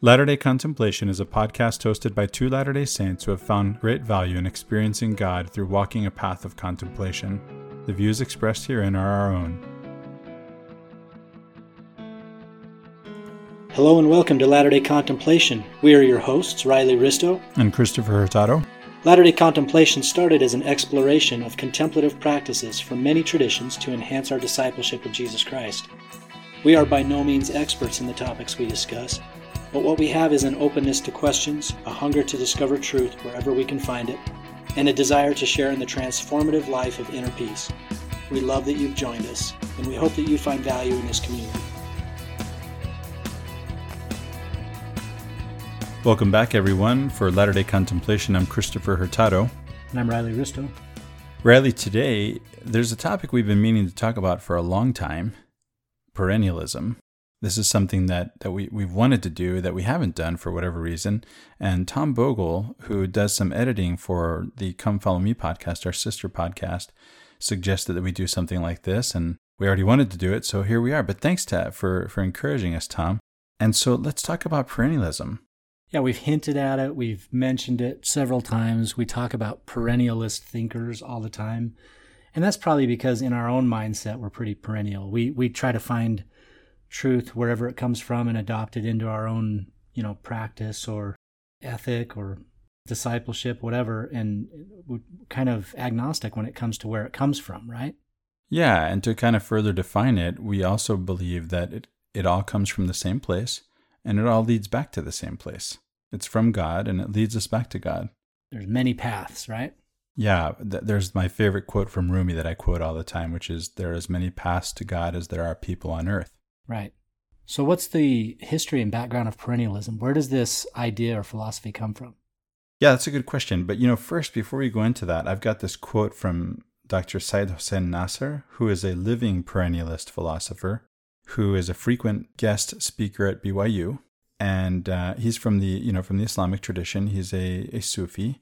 Latter day Contemplation is a podcast hosted by two Latter day Saints who have found great value in experiencing God through walking a path of contemplation. The views expressed herein are our own. Hello and welcome to Latter day Contemplation. We are your hosts, Riley Risto and Christopher Hurtado. Latter day Contemplation started as an exploration of contemplative practices from many traditions to enhance our discipleship of Jesus Christ. We are by no means experts in the topics we discuss but what we have is an openness to questions, a hunger to discover truth wherever we can find it, and a desire to share in the transformative life of inner peace. We love that you've joined us, and we hope that you find value in this community. Welcome back, everyone, for Latter day Contemplation. I'm Christopher Hurtado. And I'm Riley Risto. Riley, today there's a topic we've been meaning to talk about for a long time perennialism. This is something that, that we, we've wanted to do that we haven't done for whatever reason. And Tom Bogle, who does some editing for the Come Follow Me podcast, our sister podcast, suggested that we do something like this. And we already wanted to do it, so here we are. But thanks to, for, for encouraging us, Tom. And so let's talk about perennialism. Yeah, we've hinted at it. We've mentioned it several times. We talk about perennialist thinkers all the time. And that's probably because in our own mindset, we're pretty perennial. We, we try to find truth wherever it comes from and adopt it into our own, you know, practice or ethic or discipleship, whatever, and we're kind of agnostic when it comes to where it comes from, right? Yeah, and to kind of further define it, we also believe that it, it all comes from the same place and it all leads back to the same place. It's from God and it leads us back to God. There's many paths, right? Yeah, th- there's my favorite quote from Rumi that I quote all the time, which is there are as many paths to God as there are people on earth. Right. So, what's the history and background of perennialism? Where does this idea or philosophy come from? Yeah, that's a good question. But, you know, first, before we go into that, I've got this quote from Dr. Seyyed Hossein Nasr, who is a living perennialist philosopher, who is a frequent guest speaker at BYU. And uh, he's from the, you know, from the Islamic tradition. He's a, a Sufi.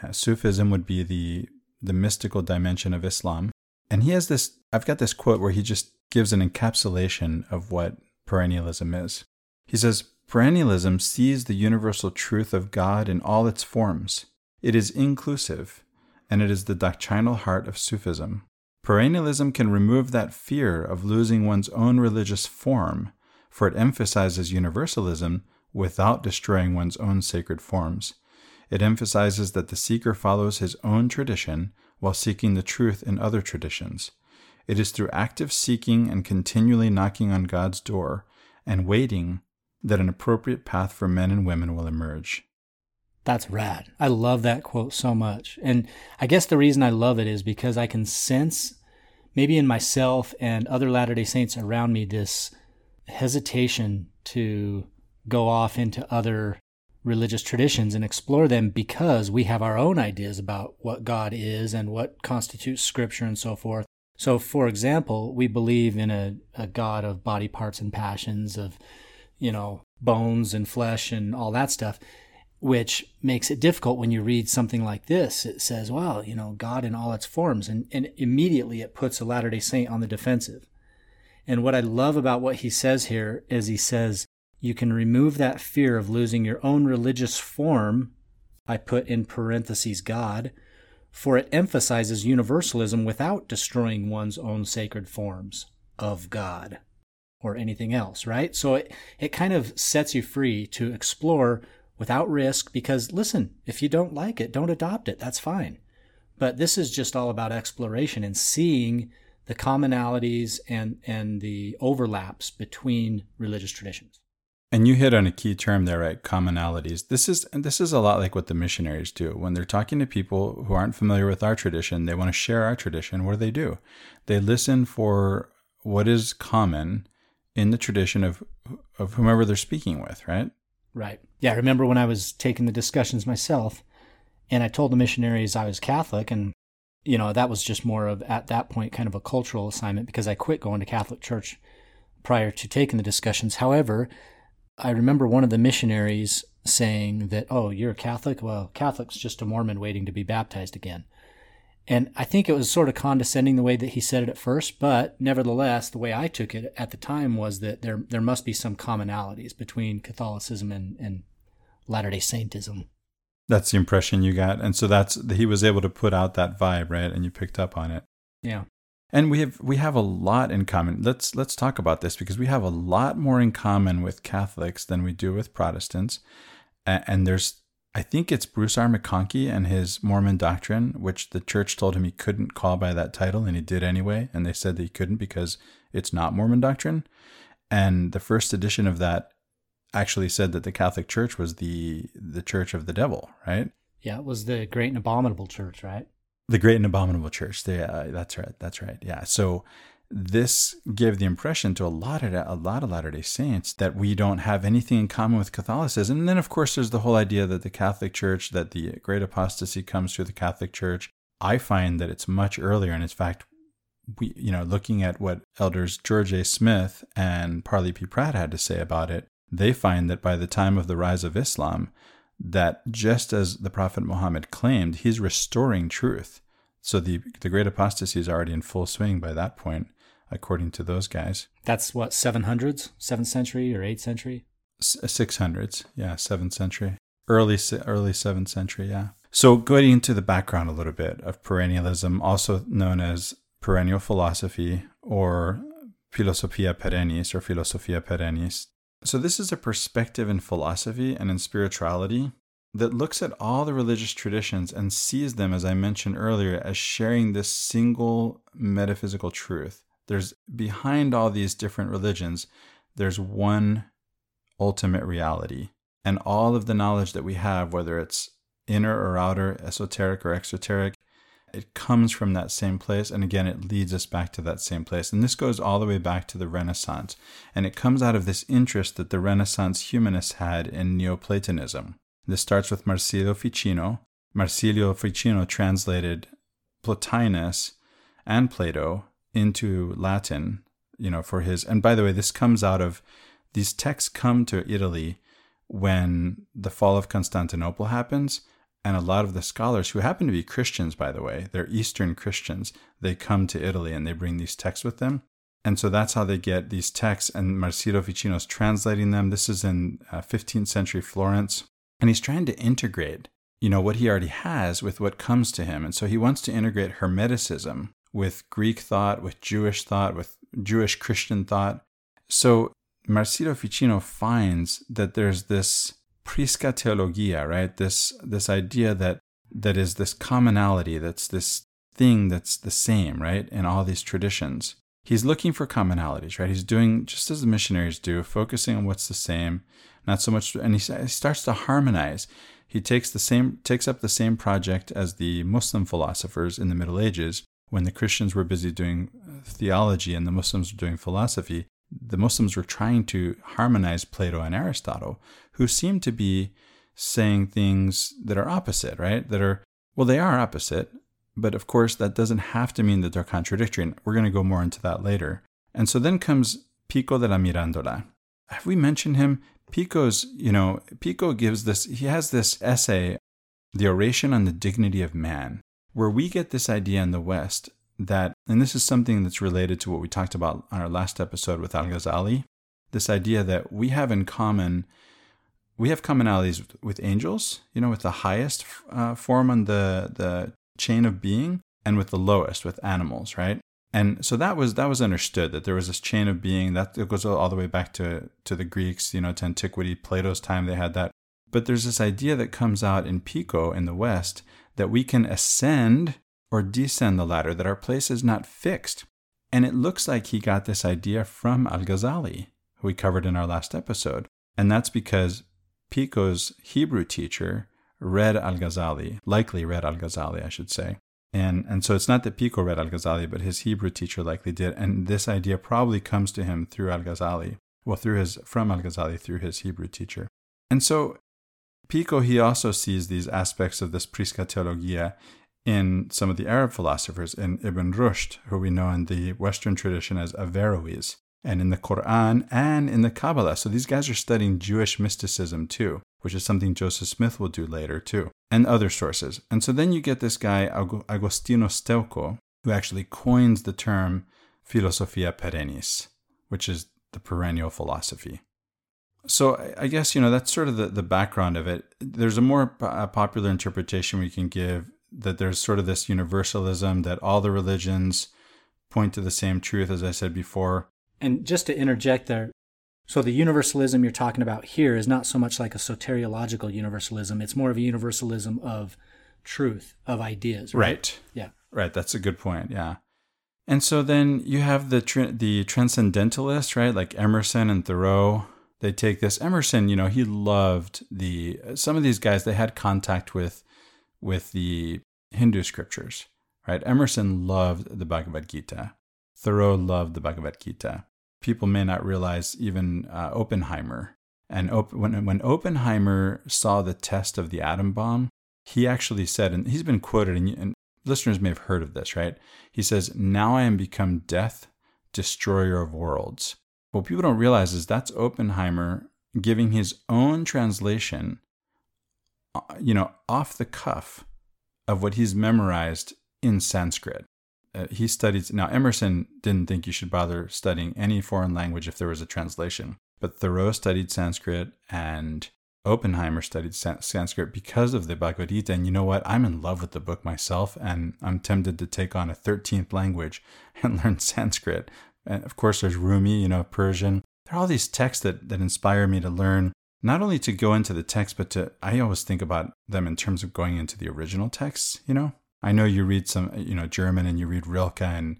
Uh, Sufism would be the, the mystical dimension of Islam. And he has this, I've got this quote where he just gives an encapsulation of what perennialism is. He says, Perennialism sees the universal truth of God in all its forms. It is inclusive, and it is the doctrinal heart of Sufism. Perennialism can remove that fear of losing one's own religious form, for it emphasizes universalism without destroying one's own sacred forms. It emphasizes that the seeker follows his own tradition while seeking the truth in other traditions. It is through active seeking and continually knocking on God's door and waiting that an appropriate path for men and women will emerge. That's rad. I love that quote so much. And I guess the reason I love it is because I can sense, maybe in myself and other Latter day Saints around me, this hesitation to go off into other religious traditions and explore them because we have our own ideas about what God is and what constitutes scripture and so forth. So, for example, we believe in a, a God of body parts and passions, of, you know, bones and flesh and all that stuff, which makes it difficult when you read something like this. It says, well, you know, God in all its forms. And, and immediately it puts a Latter day Saint on the defensive. And what I love about what he says here is he says, you can remove that fear of losing your own religious form. I put in parentheses God for it emphasizes universalism without destroying one's own sacred forms of God or anything else, right? So it, it kind of sets you free to explore without risk because, listen, if you don't like it, don't adopt it. That's fine. But this is just all about exploration and seeing the commonalities and, and the overlaps between religious traditions. And you hit on a key term there, right? Commonalities. This is this is a lot like what the missionaries do. When they're talking to people who aren't familiar with our tradition, they want to share our tradition. What do they do? They listen for what is common in the tradition of of whomever they're speaking with, right? Right. Yeah, I remember when I was taking the discussions myself and I told the missionaries I was Catholic and you know, that was just more of at that point kind of a cultural assignment because I quit going to Catholic church prior to taking the discussions. However, I remember one of the missionaries saying that, oh, you're a Catholic? Well, Catholic's just a Mormon waiting to be baptized again. And I think it was sort of condescending the way that he said it at first, but nevertheless, the way I took it at the time was that there there must be some commonalities between Catholicism and, and Latter Day Saintism. That's the impression you got, and so that's he was able to put out that vibe, right? And you picked up on it. Yeah. And we have we have a lot in common. Let's let's talk about this because we have a lot more in common with Catholics than we do with Protestants. And there's I think it's Bruce R. McConkie and his Mormon doctrine, which the church told him he couldn't call by that title, and he did anyway. And they said that he couldn't because it's not Mormon doctrine. And the first edition of that actually said that the Catholic Church was the the church of the devil, right? Yeah, it was the great and abominable church, right? The great and abominable church. Yeah, uh, that's right. That's right. Yeah. So this gave the impression to a lot of a lot of Latter Day Saints that we don't have anything in common with Catholicism. And then, of course, there's the whole idea that the Catholic Church, that the Great Apostasy comes through the Catholic Church. I find that it's much earlier, and in fact, we, you know, looking at what elders George A. Smith and Parley P. Pratt had to say about it, they find that by the time of the rise of Islam, that just as the Prophet Muhammad claimed, he's restoring truth. So the the great apostasy is already in full swing by that point, according to those guys. That's what seven hundreds, seventh century or eighth century. Uh, six hundreds, yeah, seventh century, early early seventh century, yeah. So going into the background a little bit of perennialism, also known as perennial philosophy or philosophia perennis or philosophia perennis, so, this is a perspective in philosophy and in spirituality that looks at all the religious traditions and sees them, as I mentioned earlier, as sharing this single metaphysical truth. There's behind all these different religions, there's one ultimate reality. And all of the knowledge that we have, whether it's inner or outer, esoteric or exoteric, it comes from that same place. And again, it leads us back to that same place. And this goes all the way back to the Renaissance. And it comes out of this interest that the Renaissance humanists had in Neoplatonism. This starts with Marsilio Ficino. Marsilio Ficino translated Plotinus and Plato into Latin, you know, for his. And by the way, this comes out of these texts come to Italy when the fall of Constantinople happens and a lot of the scholars, who happen to be Christians, by the way, they're Eastern Christians, they come to Italy and they bring these texts with them. And so that's how they get these texts. And Marsilio Ficino's translating them. This is in uh, 15th century Florence. And he's trying to integrate, you know, what he already has with what comes to him. And so he wants to integrate Hermeticism with Greek thought, with Jewish thought, with Jewish Christian thought. So Marsilio Ficino finds that there's this prisca theologia, right? This this idea that that is this commonality, that's this thing that's the same, right? In all these traditions. He's looking for commonalities, right? He's doing just as the missionaries do, focusing on what's the same, not so much and he starts to harmonize. He takes the same takes up the same project as the Muslim philosophers in the Middle Ages when the Christians were busy doing uh, theology and the Muslims were doing philosophy the Muslims were trying to harmonize Plato and Aristotle, who seem to be saying things that are opposite, right? That are, well, they are opposite, but of course, that doesn't have to mean that they're contradictory. And we're going to go more into that later. And so then comes Pico della Mirandola. Have we mentioned him? Pico's, you know, Pico gives this, he has this essay, The Oration on the Dignity of Man, where we get this idea in the West that, and this is something that's related to what we talked about on our last episode with Al Ghazali, this idea that we have in common, we have commonalities with angels, you know, with the highest uh, form on the, the chain of being, and with the lowest, with animals, right? And so that was that was understood that there was this chain of being that goes all the way back to to the Greeks, you know, to antiquity, Plato's time. They had that, but there's this idea that comes out in Pico in the West that we can ascend or descend the ladder, that our place is not fixed. And it looks like he got this idea from Al Ghazali, who we covered in our last episode. And that's because Pico's Hebrew teacher read Al Ghazali, likely read Al Ghazali, I should say. And, and so it's not that Pico read Al Ghazali, but his Hebrew teacher likely did. And this idea probably comes to him through Al Ghazali, well, through his, from Al Ghazali through his Hebrew teacher. And so Pico, he also sees these aspects of this Prisca Theologia in some of the Arab philosophers, in Ibn Rushd, who we know in the Western tradition as Averroes, and in the Quran and in the Kabbalah. So these guys are studying Jewish mysticism too, which is something Joseph Smith will do later too, and other sources. And so then you get this guy, Agostino Steuco, who actually coins the term philosophia perennis, which is the perennial philosophy. So I guess, you know, that's sort of the, the background of it. There's a more popular interpretation we can give that there's sort of this universalism that all the religions point to the same truth, as I said before. And just to interject there, so the universalism you're talking about here is not so much like a soteriological universalism, it's more of a universalism of truth, of ideas. Right? right. Yeah. Right. That's a good point. Yeah. And so then you have the the transcendentalists, right? Like Emerson and Thoreau. They take this Emerson, you know, he loved the some of these guys they had contact with with the Hindu scriptures, right? Emerson loved the Bhagavad Gita. Thoreau loved the Bhagavad Gita. People may not realize even uh, Oppenheimer. And Op- when, when Oppenheimer saw the test of the atom bomb, he actually said, and he's been quoted, and, and listeners may have heard of this, right? He says, Now I am become death, destroyer of worlds. What people don't realize is that's Oppenheimer giving his own translation, uh, you know, off the cuff of what he's memorized in Sanskrit. Uh, he studied, now Emerson didn't think you should bother studying any foreign language if there was a translation, but Thoreau studied Sanskrit and Oppenheimer studied Sanskrit because of the Bhagavad Gita. And you know what? I'm in love with the book myself, and I'm tempted to take on a 13th language and learn Sanskrit. And of course, there's Rumi, you know, Persian. There are all these texts that, that inspire me to learn, not only to go into the text, but to, I always think about them in terms of going into the original texts, you know? I know you read some, you know, German and you read Rilke and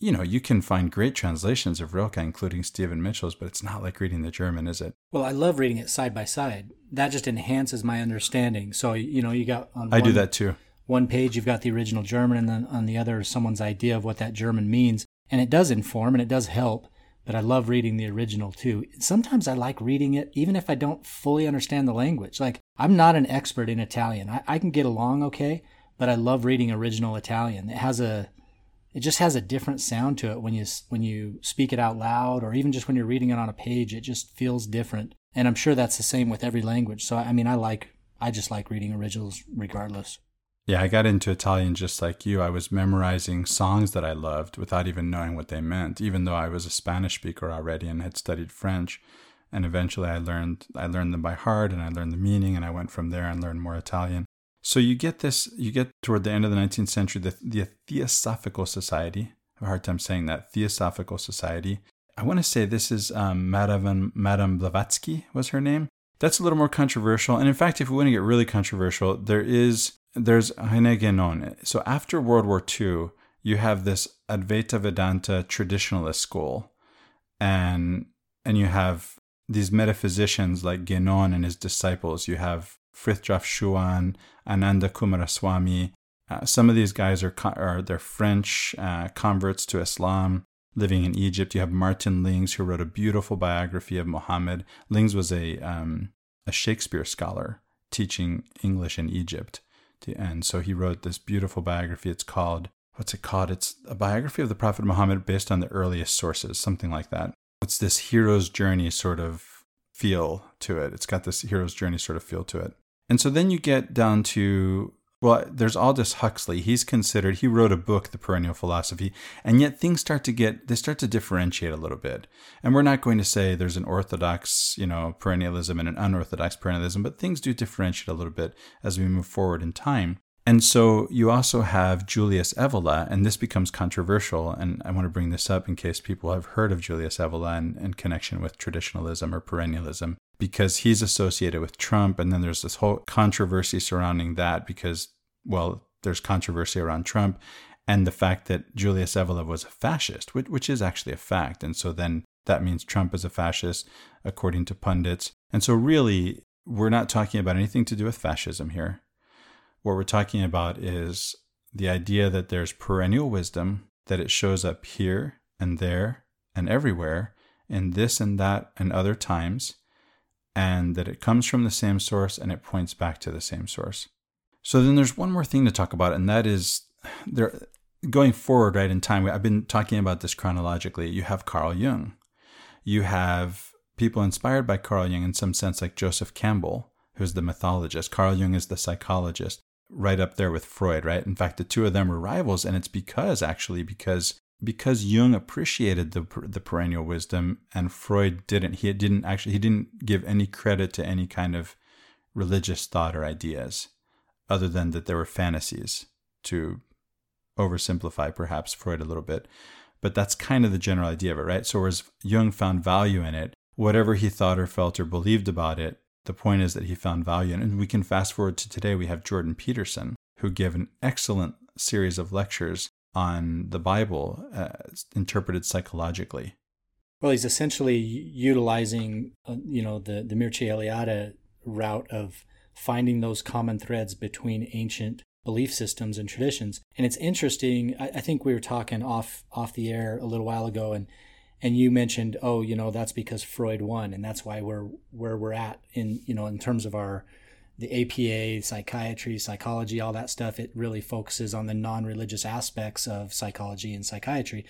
you know, you can find great translations of Rilke, including Stephen Mitchell's, but it's not like reading the German, is it? Well, I love reading it side by side. That just enhances my understanding. So, you know, you got on I one, do that too. One page, you've got the original German, and then on the other, someone's idea of what that German means. And it does inform and it does help, but I love reading the original too. Sometimes I like reading it, even if I don't fully understand the language. Like, I'm not an expert in Italian. I, I can get along okay, but I love reading original Italian. It has a, it just has a different sound to it when you when you speak it out loud or even just when you're reading it on a page it just feels different. And i'm sure that's the same with every language. So i mean i like i just like reading originals regardless. Yeah i got into italian just like you. I was memorizing songs that i loved without even knowing what they meant even though i was a spanish speaker already and had studied french. And eventually i learned i learned them by heart and i learned the meaning and i went from there and learned more italian so you get this, you get toward the end of the 19th century, the, the Theosophical Society. I have a hard time saying that. Theosophical Society. I want to say this is um, Madame, Madame Blavatsky was her name. That's a little more controversial. And in fact, if we want to get really controversial, there is, there's Guénon. So after World War II, you have this Advaita Vedanta traditionalist school. And, and you have these metaphysicians like Guénon and his disciples. You have Frithjof Schuon, Ananda Coomaraswamy. Uh, some of these guys are, are they're French uh, converts to Islam living in Egypt. You have Martin Lings, who wrote a beautiful biography of Muhammad. Lings was a, um, a Shakespeare scholar teaching English in Egypt. And so he wrote this beautiful biography. It's called, what's it called? It's a biography of the Prophet Muhammad based on the earliest sources, something like that. It's this hero's journey sort of feel to it. It's got this hero's journey sort of feel to it. And so then you get down to well, there's Aldous Huxley. He's considered, he wrote a book, The Perennial Philosophy, and yet things start to get, they start to differentiate a little bit. And we're not going to say there's an orthodox, you know, perennialism and an unorthodox perennialism, but things do differentiate a little bit as we move forward in time. And so you also have Julius Evola, and this becomes controversial. And I want to bring this up in case people have heard of Julius Evola in, in connection with traditionalism or perennialism, because he's associated with Trump. And then there's this whole controversy surrounding that because, well, there's controversy around Trump and the fact that Julius Evola was a fascist, which, which is actually a fact. And so then that means Trump is a fascist, according to pundits. And so, really, we're not talking about anything to do with fascism here what we're talking about is the idea that there's perennial wisdom, that it shows up here and there and everywhere, in this and that and other times, and that it comes from the same source and it points back to the same source. So then there's one more thing to talk about, and that is there going forward, right in time. I've been talking about this chronologically. You have Carl Jung. You have people inspired by Carl Jung in some sense, like Joseph Campbell, who's the mythologist. Carl Jung is the psychologist, right up there with Freud, right? In fact, the two of them were rivals, and it's because actually because because Jung appreciated the the perennial wisdom and Freud didn't. He didn't actually he didn't give any credit to any kind of religious thought or ideas, other than that there were fantasies to oversimplify perhaps Freud a little bit. But that's kind of the general idea of it, right? So whereas Jung found value in it, whatever he thought or felt or believed about it, the point is that he found value in it. And we can fast forward to today. We have Jordan Peterson, who gave an excellent series of lectures on the Bible uh, interpreted psychologically. Well, he's essentially utilizing, uh, you know, the the Mircea Eliade route of finding those common threads between ancient belief systems and traditions. And it's interesting. I, I, think we were talking off off the air a little while ago, and and you mentioned, oh, you know, that's because Freud won, and that's why we're where we're at in you know in terms of our the APA, psychiatry, psychology, all that stuff. It really focuses on the non-religious aspects of psychology and psychiatry,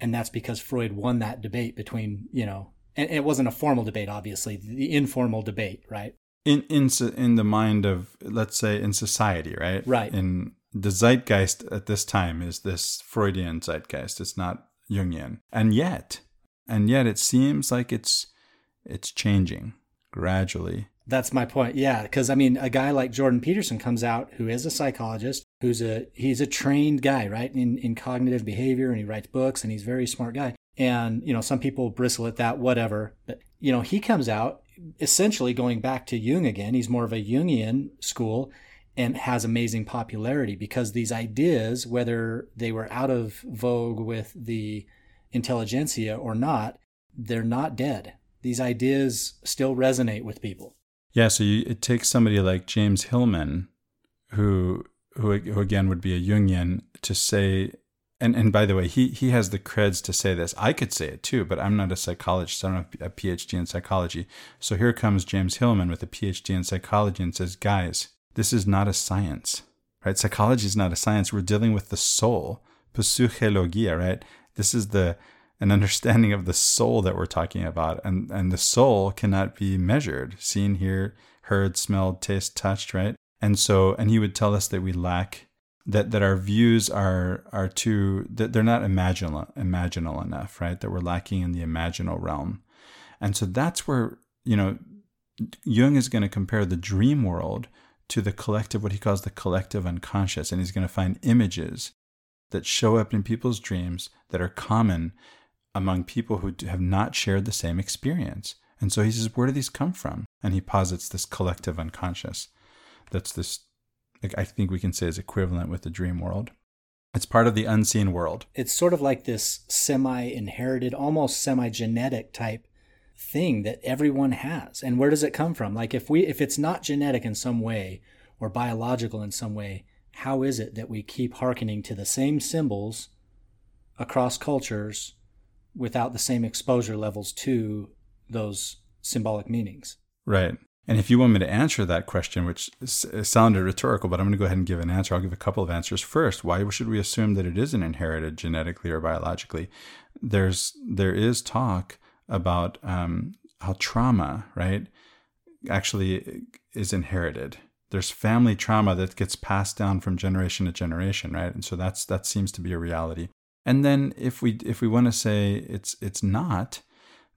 and that's because Freud won that debate between you know, and it wasn't a formal debate, obviously, the informal debate, right? in in in the mind of let's say in society, right? Right. In the zeitgeist at this time is this Freudian zeitgeist. It's not Jungian, and yet, and yet, it seems like it's it's changing gradually. That's my point. Yeah, because I mean, a guy like Jordan Peterson comes out who is a psychologist, who's a he's a trained guy, right, in in cognitive behavior, and he writes books, and he's a very smart guy. And you know, some people bristle at that, whatever. But you know, he comes out essentially going back to Jung again. He's more of a Jungian school and has amazing popularity because these ideas, whether they were out of vogue with the intelligentsia or not, they're not dead. These ideas still resonate with people. Yeah, so you, it takes somebody like James Hillman, who, who who again would be a Jungian, to say and and by the way, he he has the creds to say this. I could say it too, but I'm not a psychologist. I don't have a PhD in psychology. So here comes James Hillman with a PhD in psychology and says, guys, this is not a science, right? Psychology is not a science. We're dealing with the soul, psychologia, right? This is the an understanding of the soul that we're talking about, and and the soul cannot be measured, seen, hear, heard, smelled, tasted, touched, right? And so, and he would tell us that we lack that that our views are are too that they're not imaginal imaginal enough, right? That we're lacking in the imaginal realm, and so that's where you know Jung is going to compare the dream world to the collective, what he calls the collective unconscious, and he's going to find images that show up in people's dreams that are common among people who have not shared the same experience. And so he says, where do these come from? And he posits this collective unconscious. That's this I think we can say is equivalent with the dream world. It's part of the unseen world. It's sort of like this semi inherited, almost semi genetic type thing that everyone has. And where does it come from? Like if we if it's not genetic in some way or biological in some way, how is it that we keep hearkening to the same symbols across cultures without the same exposure levels to those symbolic meanings? Right. And if you want me to answer that question, which sounded rhetorical, but I'm going to go ahead and give an answer. I'll give a couple of answers. First, why should we assume that it isn't inherited genetically or biologically? There's there is talk about um, how trauma, right, actually is inherited. There's family trauma that gets passed down from generation to generation, right? And so that's that seems to be a reality. And then if we if we want to say it's it's not,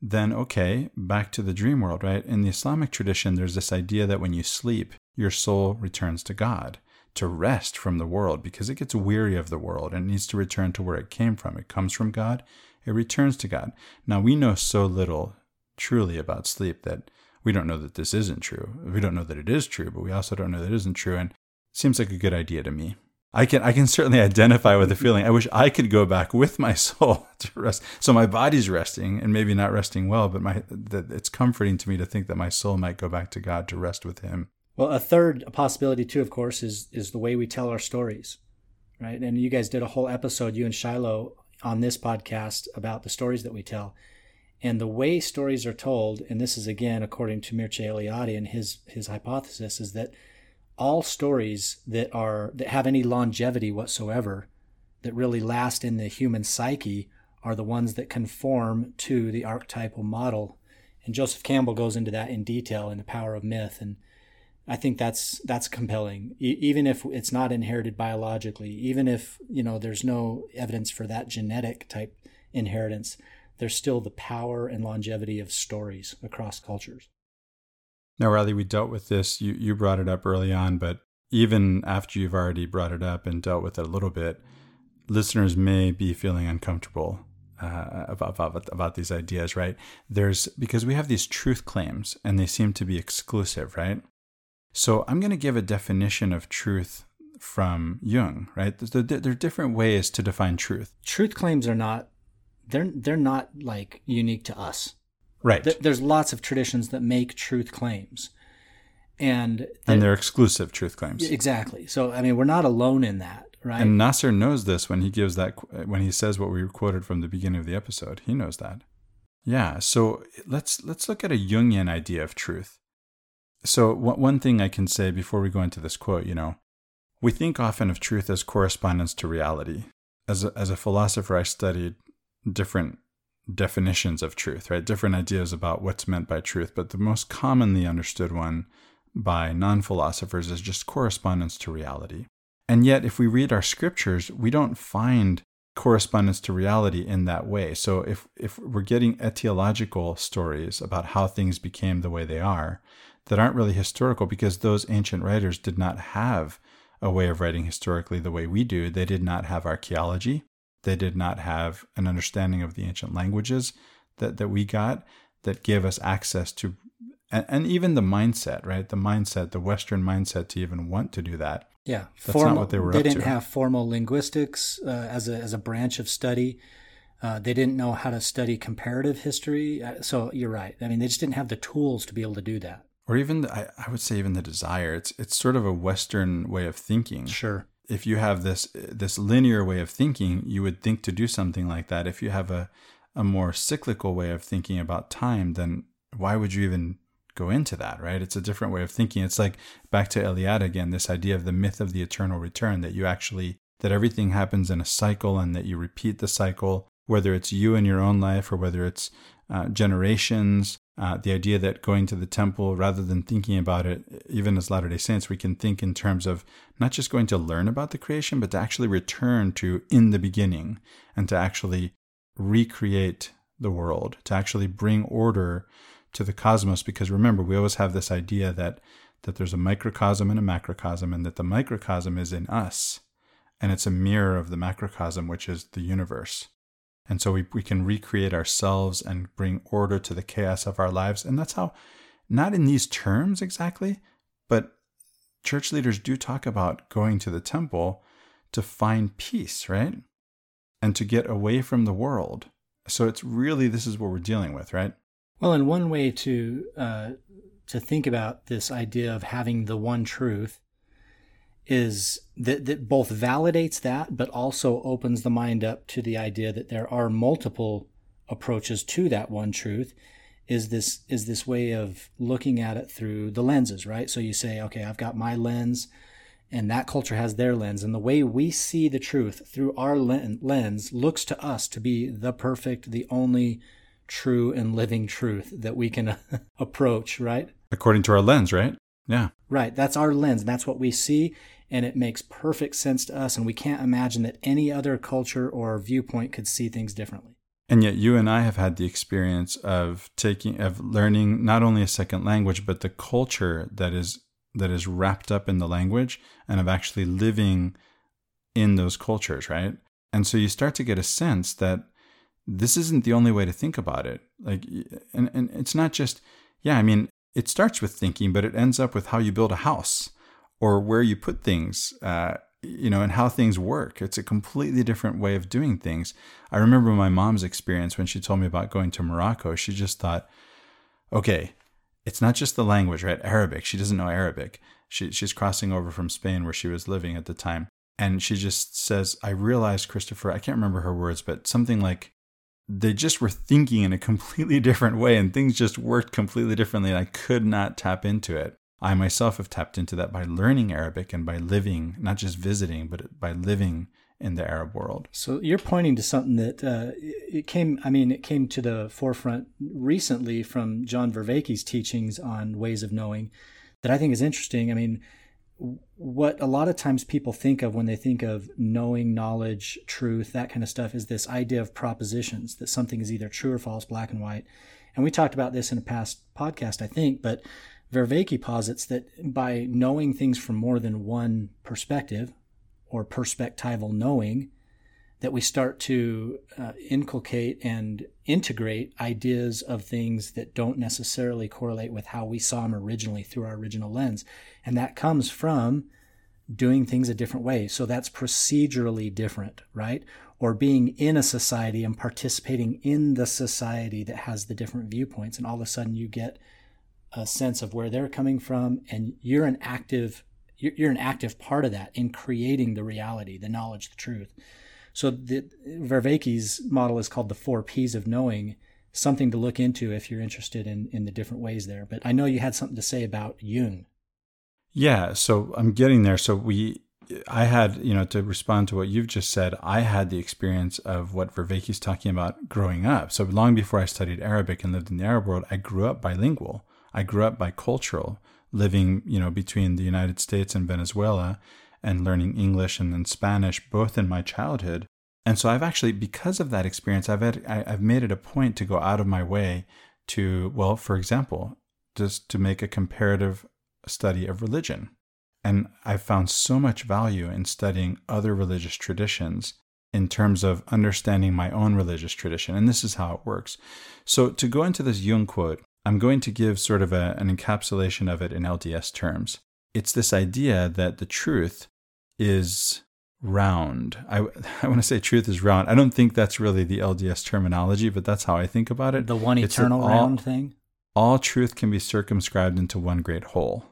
then okay, back to the dream world, right? In the Islamic tradition, there's this idea that when you sleep, your soul returns to God to rest from the world because it gets weary of the world and needs to return to where it came from. It comes from God, it returns to God. Now, we know so little truly about sleep that we don't know that this isn't true. We don't know that it is true, but we also don't know that it isn't true. And seems like a good idea to me. I can I can certainly identify with the feeling. I wish I could go back with my soul to rest. So my body's resting and maybe not resting well, but my that it's comforting to me to think that my soul might go back to God to rest with Him. Well, a third possibility too, of course, is is the way we tell our stories, right? And you guys did a whole episode, you and Shiloh, on this podcast about the stories that we tell, and the way stories are told. And this is again according to Mircea Eliade and his his hypothesis is that all stories that are that have any longevity whatsoever that really last in the human psyche are the ones that conform to the archetypal model and joseph campbell goes into that in detail in the power of myth and I think that's that's compelling, e- even if it's not inherited biologically, even if you know there's no evidence for that genetic type inheritance. There's still the power and longevity of stories across cultures. Now, Riley, we dealt with this. You you brought it up early on, but even after you've already brought it up and dealt with it a little bit, listeners may be feeling uncomfortable uh, about, about about these ideas, right? There's because we have these truth claims and they seem to be exclusive, right? So I'm going to give a definition of truth from Jung, right? There, there are different ways to define truth. Truth claims are not they're they're not like unique to us. Right. There's lots of traditions that make truth claims. And and they're exclusive truth claims. Exactly. So I mean, we're not alone in that, right? And Nasr knows this when he gives that when he says what we quoted from the beginning of the episode. He knows that. Yeah. So let's let's look at a Jungian idea of truth. So one thing I can say before we go into this quote, you know, we think often of truth as correspondence to reality. As a, as a philosopher, I studied different definitions of truth, right? Different ideas about what's meant by truth, but the most commonly understood one by non philosophers is just correspondence to reality. And yet, if we read our scriptures, we don't find correspondence to reality in that way. So, if, if we're getting etiological stories about how things became the way they are that aren't really historical because those ancient writers did not have a way of writing historically the way we do, they did not have archaeology. They did not have an understanding of the ancient languages that, that we got that gave us access to and, and even the mindset, right? The mindset, the Western mindset to even want to do that. Yeah, that's formal, not what they were. They didn't to. have formal linguistics uh, as a as a branch of study. Uh, they didn't know how to study comparative history. Uh, so you're right. I mean, they just didn't have the tools to be able to do that. Or even, the, I, I would say, even the desire. It's it's sort of a Western way of thinking. Sure. If you have this this linear way of thinking, you would think to do something like that. If you have a a more cyclical way of thinking about time, then why would you even go into that, right? It's a different way of thinking. It's like back to Eliade again, this idea of the myth of the eternal return that you actually, that everything happens in a cycle and that you repeat the cycle, whether it's you in your own life or whether it's uh, generations. Uh, the idea that going to the temple, rather than thinking about it, even as Latter day Saints, we can think in terms of not just going to learn about the creation, but to actually return to in the beginning and to actually recreate the world, to actually bring order to the cosmos. Because remember we always have this idea that that there's a microcosm and a macrocosm and that the microcosm is in us and it's a mirror of the macrocosm which is the universe and so we, we can recreate ourselves and bring order to the chaos of our lives. And that's how not in these terms exactly but church leaders do talk about going to the temple to find peace right? And to get away from the world. So it's really this is what we're dealing with right? Well, and one way to uh, to think about this idea of having the one truth is that, that both validates that, but also opens the mind up to the idea that there are multiple approaches to that one truth. Is this is this way of looking at it through the lenses, right? So you say, okay, I've got my lens, and that culture has their lens, and the way we see the truth through our lens looks to us to be the perfect, the only true and living truth that we can approach, right? According to our lens, right? Yeah. Right. That's our lens. And that's what we see. And it makes perfect sense to us. And we can't imagine that any other culture or viewpoint could see things differently. And yet, you and I have had the experience of taking, of learning not only a second language, but the culture that is that is wrapped up in the language, and of actually living in those cultures, right? And so you start to get a sense that this isn't the only way to think about it. Like, and, and it's not just, yeah, I mean, it starts with thinking, but it ends up with how you build a house or where you put things, uh, you know, and how things work. It's a completely different way of doing things. I remember my mom's experience when she told me about going to Morocco. She just thought, okay, it's not just the language, right? Arabic. She doesn't know Arabic. She, she's crossing over from Spain where she was living at the time. And she just says, I realized, Christopher, I can't remember her words, but something like, they just were thinking in a completely different way and things just worked completely differently and I could not tap into it. I myself have tapped into that by learning Arabic and by living, not just visiting, but by living in the Arab world. So you're pointing to something that uh, it came. I mean, it came to the forefront recently from John Vervaeke's teachings on ways of knowing. that I think is interesting. I mean, what a lot of times people think of when they think of knowing, knowledge, truth, that kind of stuff is this idea of propositions that something is either true or false, black and white. And we talked about this in a past podcast, I think, but Vervaeke posits that by knowing things from more than one perspective or perspectival knowing, that we start to uh, inculcate and integrate ideas of things that don't necessarily correlate with how we saw them originally through our original lens. And that comes from doing things a different way. So that's procedurally different, right? Or being in a society and participating in the society that has the different viewpoints. And all of a sudden you get a sense of where they're coming from and you're an active you're an active part of that in creating the reality, the knowledge, the truth. So the Vervaeke's model is called the four P's of knowing, something to look into if you're interested in, in the different ways there. But I know you had something to say about Jung. Yeah, so I'm getting there. So we I had, you know, to respond to what you've just said, I had the experience of what Vervaeke's talking about growing up. So long before I studied Arabic and lived in the Arab world, I grew up bilingual. I grew up bicultural, living, you know, between the United States and Venezuela and learning English and then Spanish both in my childhood. And so I've actually, because of that experience, I've had, I've made it a point to go out of my way to, well, for example, just to make a comparative study of religion. And I've found so much value in studying other religious traditions in terms of understanding my own religious tradition. And this is how it works. So, to go into this Jung quote, I'm going to give sort of a, an encapsulation of it in LDS terms. It's this idea that the truth is round. I, I want to say truth is round. I don't think that's really the LDS terminology, but that's how I think about it. The one eternal round thing? All truth can be circumscribed into one great whole.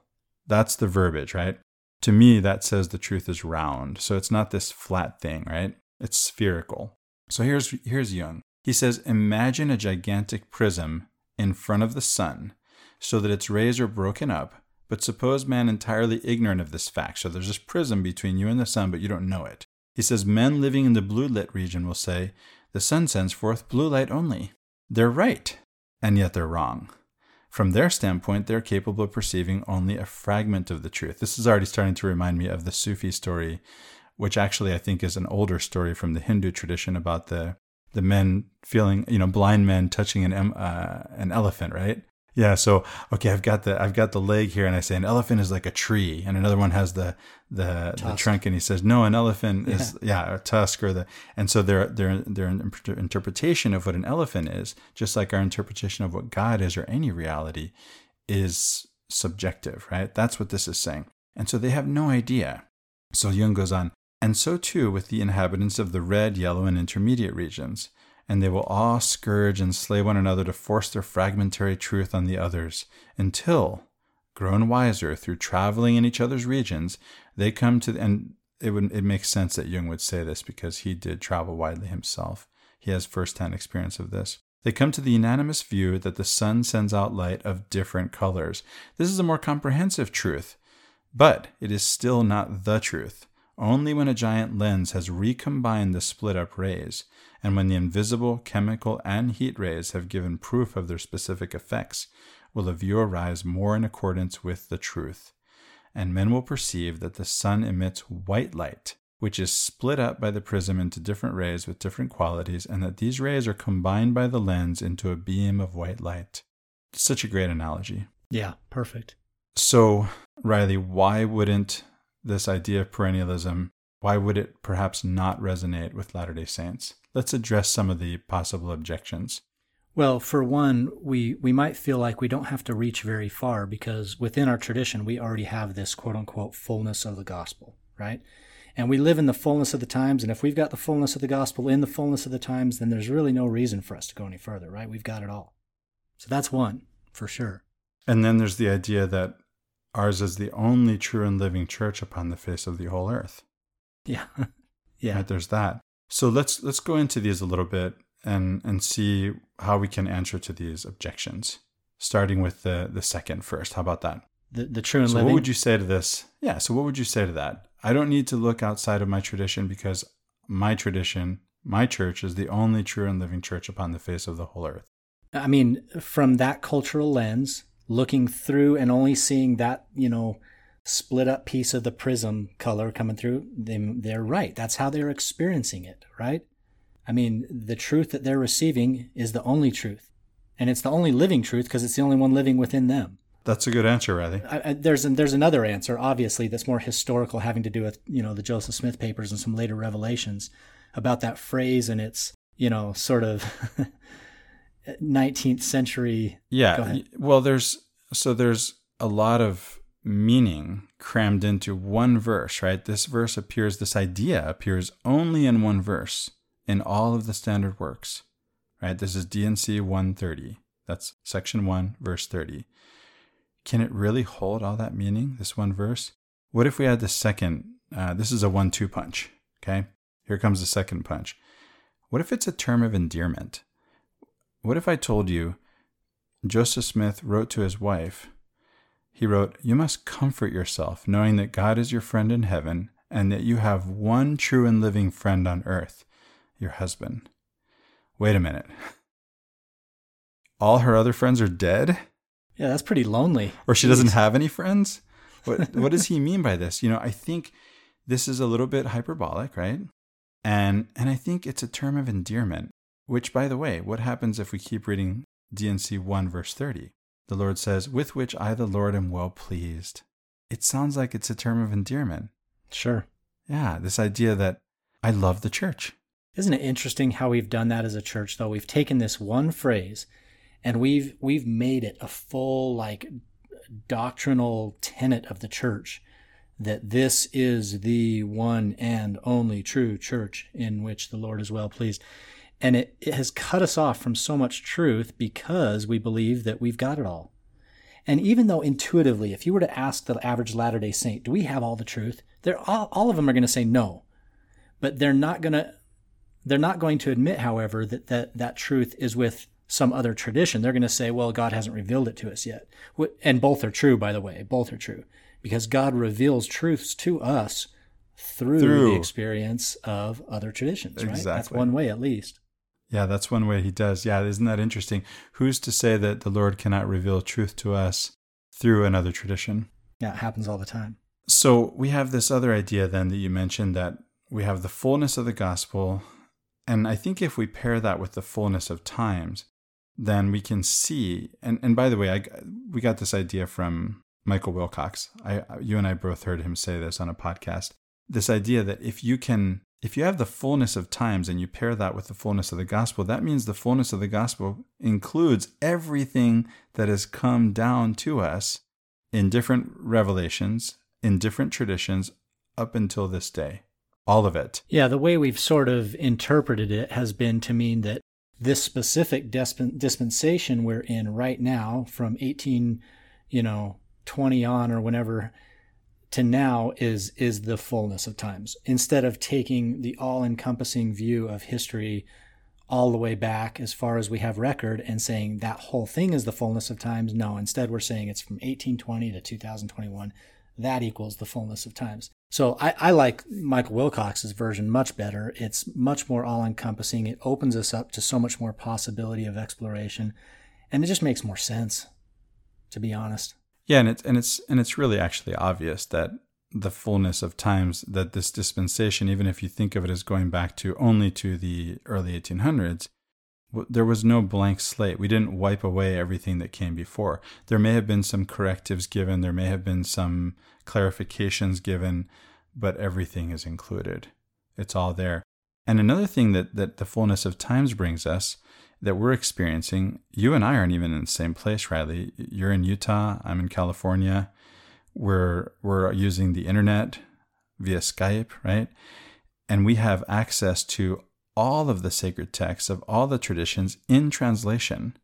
That's the verbiage, right? To me, that says the truth is round. So it's not this flat thing, right? It's spherical. So here's, here's Jung. He says, Imagine a gigantic prism in front of the sun so that its rays are broken up but suppose man entirely ignorant of this fact. So there's this prism between you and the sun, but you don't know it. He says men living in the blue lit region will say, the sun sends forth blue light only. They're right, and yet they're wrong. From their standpoint, they're capable of perceiving only a fragment of the truth. This is already starting to remind me of the Sufi story, which actually I think is an older story from the Hindu tradition about the the men feeling, you know, blind men touching an uh, an elephant, right? Yeah. So okay, I've got the I've got the leg here, and I say an elephant is like a tree, and another one has the the, the trunk, and he says no, an elephant yeah. is yeah a tusk or the and so their their their interpretation of what an elephant is, just like our interpretation of what God is or any reality, is subjective, right? That's what this is saying, and so they have no idea. So Jung goes on, and so too with the inhabitants of the red, yellow, and intermediate regions and they will all scourge and slay one another to force their fragmentary truth on the others, until, grown wiser through traveling in each other's regions, they come to and it would it makes sense that Jung would say this because he did travel widely himself. He has first-hand experience of this. They come to the unanimous view that the sun sends out light of different colors. This is a more comprehensive truth, but it is still not the truth. Only when a giant lens has recombined the split up rays, and when the invisible chemical and heat rays have given proof of their specific effects, will a view arise more in accordance with the truth. And men will perceive that the sun emits white light, which is split up by the prism into different rays with different qualities, and that these rays are combined by the lens into a beam of white light. Such a great analogy. Yeah, perfect. So, Riley, why wouldn't this idea of perennialism, why would it perhaps not resonate with Latter day Saints? Let's address some of the possible objections. Well, for one, we, we might feel like we don't have to reach very far because within our tradition, we already have this quote unquote fullness of the gospel, right? And we live in the fullness of the times. And if we've got the fullness of the gospel in the fullness of the times, then there's really no reason for us to go any further, right? We've got it all. So that's one for sure. And then there's the idea that Ours is the only true and living church upon the face of the whole earth. Yeah. yeah. Right, there's that. So let's let's go into these a little bit and and see how we can answer to these objections. Starting with the the second first. How about that? The the true and so living. what would you say to this? Yeah, so what would you say to that? I don't need to look outside of my tradition because my tradition, my church is the only true and living church upon the face of the whole earth. I mean, from that cultural lens, looking through and only seeing that, you know, split up piece of the prism color coming through, they, they're right. That's how they're experiencing it, right? I mean, the truth that they're receiving is the only truth. And it's the only living truth because it's the only one living within them. That's a good answer, Riley. I, I, there's there's another answer, obviously, that's more historical, having to do with you know the Joseph Smith papers and some later revelations about that phrase and its you know sort of 19th century. Yeah. Well, there's so there's a lot of meaning crammed into one verse, right? This verse appears, this idea appears only in one verse in all of the standard works, right? This is D&C 130. That's section 1, verse 30. Can it really hold all that meaning, this one verse? What if we had the second? Uh, this is a one two punch, okay? Here comes the second punch. What if it's a term of endearment? What if I told you Joseph Smith wrote to his wife? He wrote, You must comfort yourself, knowing that God is your friend in heaven and that you have one true and living friend on earth, your husband. Wait a minute. All her other friends are dead? Yeah, that's pretty lonely. Or she doesn't have any friends? What what does he mean by this? You know, I think this is a little bit hyperbolic, right? And and I think it's a term of endearment, which by the way, what happens if we keep reading D&C 1 verse 30? The Lord says, "With which I the Lord am well pleased." It sounds like it's a term of endearment. Sure. Yeah, this idea that I love the church. Isn't it interesting how we've done that as a church though? We've taken this one phrase and we've we've made it a full like doctrinal tenet of the church that this is the one and only true church in which the Lord is well pleased. And it, it has cut us off from so much truth because we believe that we've got it all. And even though intuitively, if you were to ask the average Latter day Saint, do we have all the truth? They're all, all of them are going to say no. But they're not going to they're not going to admit, however, that that, that truth is with some other tradition. They're going to say, well, God hasn't revealed it to us yet. And both are true, by the way. Both are true because God reveals truths to us through, through. the experience of other traditions, right? Exactly. That's one way at least. Yeah, that's one way he does. Yeah, isn't that interesting? Who's to say that the Lord cannot reveal truth to us through another tradition? Yeah, it happens all the time. So we have this other idea then that you mentioned that we have the fullness of the gospel. And I think if we pair that with the fullness of times, then we can see. And, and by the way, I, we got this idea from Michael Wilcox. I, you and I both heard him say this on a podcast. This idea that if you can, if you have the fullness of times and you pair that with the fullness of the gospel, that means the fullness of the gospel includes everything that has come down to us in different revelations, in different traditions up until this day. All of it. Yeah, the way we've sort of interpreted it has been to mean that this specific dispensation we're in right now from 18, you know, 20 on or whenever to now is is the fullness of times. Instead of taking the all-encompassing view of history all the way back as far as we have record and saying that whole thing is the fullness of times no instead we're saying it's from 1820 to 2021 that equals the fullness of times. So I, I like michael wilcox's version much better. It's much more all-encompassing. It opens us up to so much more possibility of exploration and it just makes more sense to be honest yeah, and it's and it's and it's really actually obvious that the fullness of times that this dispensation, even if you think of it as going back to only to the early 1800s, there was no blank slate. We didn't wipe away everything that came before. There may have been some correctives given, there may have been some clarifications given, but everything is included. It's all there. And another thing that, that the fullness of times brings us that we're experiencing, you and I aren't even in the same place, Riley. You're in Utah, I'm in California. We're we're using the internet via Skype, right? And we have access to all of the sacred texts of all the traditions in translation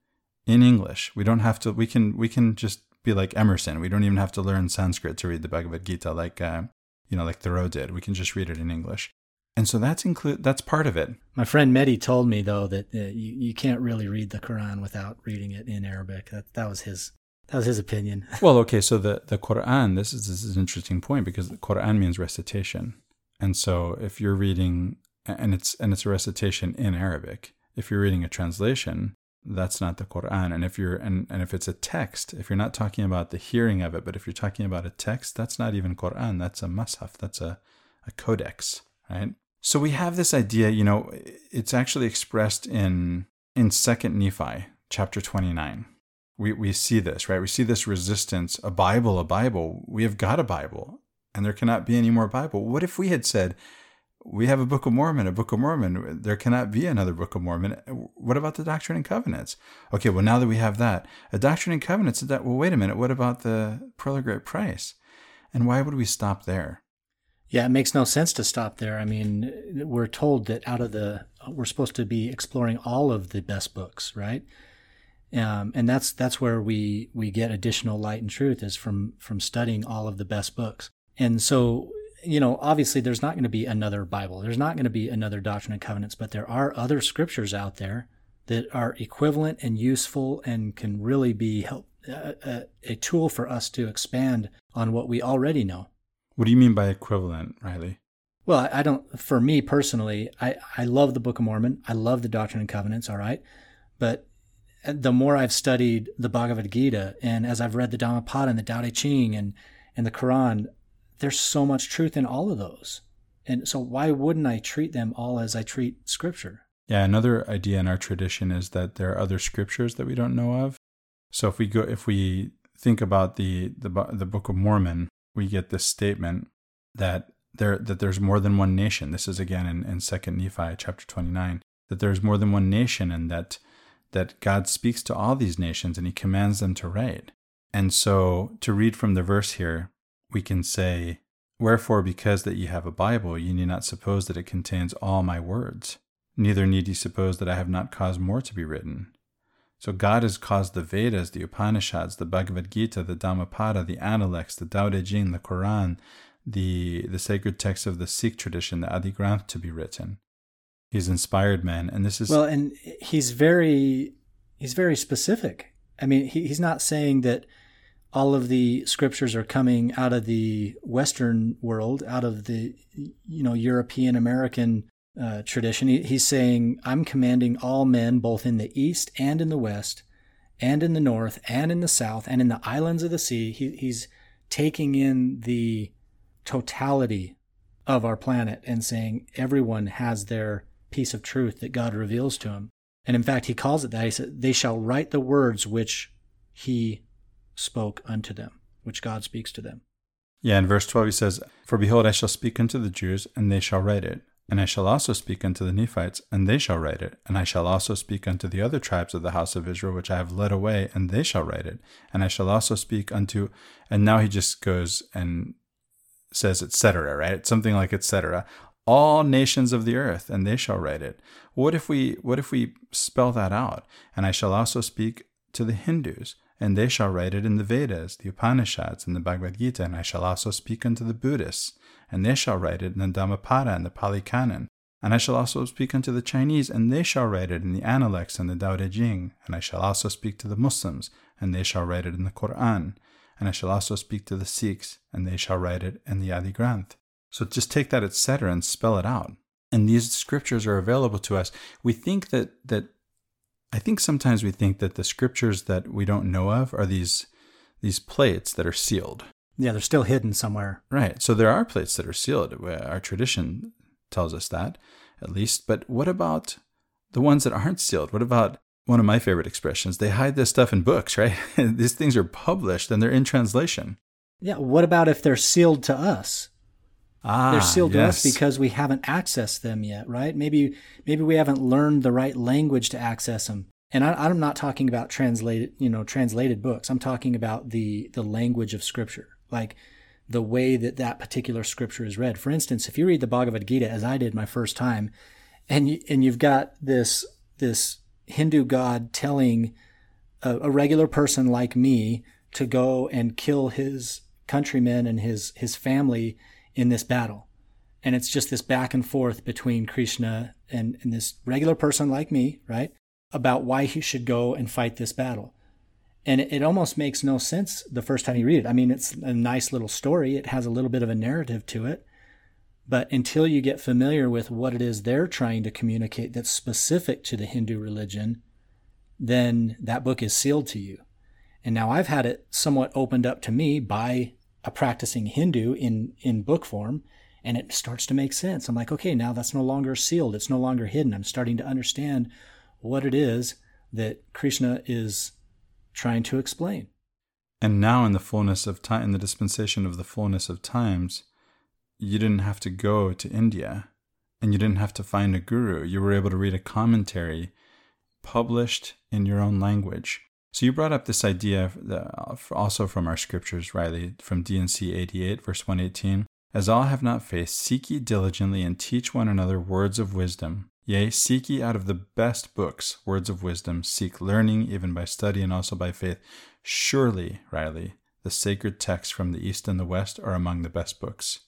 in English. We don't have to we can we can just be like Emerson. We don't even have to learn Sanskrit to read the Bhagavad Gita like uh, you know like Thoreau did. We can just read it in English. And so that's include that's part of it. My friend Mehdi told me though that uh, you, you can't really read the Quran without reading it in Arabic. That that was his that was his opinion. well, okay, so the the Quran this is this is an interesting point because the Quran means recitation. And so if you're reading and it's and it's a recitation in Arabic, if you're reading a translation, that's not the Quran. And if you're and, and if it's a text, if you're not talking about the hearing of it, but if you're talking about a text, that's not even Quran. That's a mushaf. That's a, a codex, right? So we have this idea, you know, it's actually expressed in in Second Nephi, chapter 29. We we see this, right? We see this resistance, a Bible, a Bible. We have got a Bible, and there cannot be any more Bible. What if we had said, we have a Book of Mormon, a Book of Mormon. There cannot be another Book of Mormon. What about the Doctrine and Covenants? Okay, well, now that we have that, a Doctrine and Covenants, that, well, wait a minute, what about the Pearl of Great Price? And why would we stop there? Yeah, it makes no sense to stop there. I mean, we're told that out of the, we're supposed to be exploring all of the best books, right? Um, and that's that's where we we get additional light and truth is from from studying all of the best books. And so you know, obviously there's not going to be another Bible. There's not going to be another Doctrine and Covenants, but there are other scriptures out there that are equivalent and useful and can really be help, a, a tool for us to expand on what we already know. What do you mean by equivalent, Riley? Well, I don't, for me personally, I, I love the Book of Mormon. I love the Doctrine and Covenants, all right? But uh, the more I've studied the Bhagavad Gita and as I've read the Dhammapada and the Tao Te Ching and, and the Quran, there's so much truth in all of those. And so why wouldn't I treat them all as I treat scripture? Yeah, another idea in our tradition is that there are other scriptures that we don't know of. So if we go if we think about the the the Book of Mormon, we get this statement that there that there's more than one nation. This is again in, in Second Nephi chapter 29, that there's more than one nation and that that God speaks to all these nations and he commands them to write. And so to read from the verse here, we can say, Wherefore, because that ye have a Bible, ye need not suppose that it contains all my words, neither need ye suppose that I have not caused more to be written. So God has caused the Vedas, the Upanishads, the Bhagavad Gita, the Dhammapada, the Analects, the Tao Te Ching, the Quran, the, the sacred texts of the Sikh tradition, the Adi Granth, to be written. He's inspired men, and this is well, and he's very he's very specific. I mean, he, he's not saying that all of the scriptures are coming out of the Western world, out of the you know European American uh, tradition. He, he's saying, "I'm commanding all men, both in the east and in the west, and in the north and in the south, and in the islands of the sea." He, he's taking in the totality of our planet and saying everyone has their piece of truth that God reveals to him. And in fact, he calls it that. He said, "They shall write the words which he spoke unto them, which God speaks to them. Yeah, in verse 12 he says, For behold, I shall speak unto the Jews, and they shall write it. And I shall also speak unto the Nephites, and they shall write it. And I shall also speak unto the other tribes of the house of Israel, which I have led away, and they shall write it. And I shall also speak unto, and now he just goes and says, etc., right? Something like etc. All nations of the earth, and they shall write it. What if we, what if we spell that out? And I shall also speak to the Hindus, and they shall write it in the Vedas, the Upanishads, and the Bhagavad Gita, and I shall also speak unto the Buddhists, and they shall write it in the Dhammapada and the Pali Canon. And I shall also speak unto the Chinese, and they shall write it in the Analects and the Tao Te Ching. And I shall also speak to the Muslims, and they shall write it in the Quran. And I shall also speak to the Sikhs, and they shall write it in the Adi Granth. So just take that etc. and spell it out. And these scriptures are available to us. We think that that I think sometimes we think that the scriptures that we don't know of are these these plates that are sealed. Yeah, they're still hidden somewhere. Right. So there are plates that are sealed. Our tradition tells us that, at least. But what about the ones that aren't sealed? What about one of my favorite expressions? They hide this stuff in books, right? These things are published and they're in translation. Yeah. What about if they're sealed to us? Ah, they're sealed yes. to us because we haven't accessed them yet, right? Maybe maybe we haven't learned the right language to access them. And I, am not talking about translated, you know, translated books. I'm talking about the the language of Scripture, like the way that that particular Scripture is read. For instance, if you read the Bhagavad Gita as I did my first time, and you, and you've got this this Hindu god telling a, a regular person like me to go and kill his countrymen and his his family in this battle. And it's just this back and forth between Krishna and, and this regular person like me, right? About why he should go and fight this battle. And it, it almost makes no sense the first time you read it. I mean, it's a nice little story. It has a little bit of a narrative to it. But until you get familiar with what it is they're trying to communicate that's specific to the Hindu religion, then that book is sealed to you. And now I've had it somewhat opened up to me by a practicing Hindu in, in book form, and it starts to make sense. I'm like, okay, now that's no longer sealed. It's no longer hidden. I'm starting to understand what it is that Krishna is trying to explain. And now, in the fullness of time, in the dispensation of the fullness of times, you didn't have to go to India and you didn't have to find a guru. You were able to read a commentary published in your own language. So you brought up this idea also from our scriptures, Riley, from D&C 88, verse 118. As all have not faith, seek ye diligently and teach one another words of wisdom. Yea, seek ye out of the best books words of wisdom. Seek learning even by study and also by faith. Surely, Riley, the sacred texts from the east and the west are among the best books.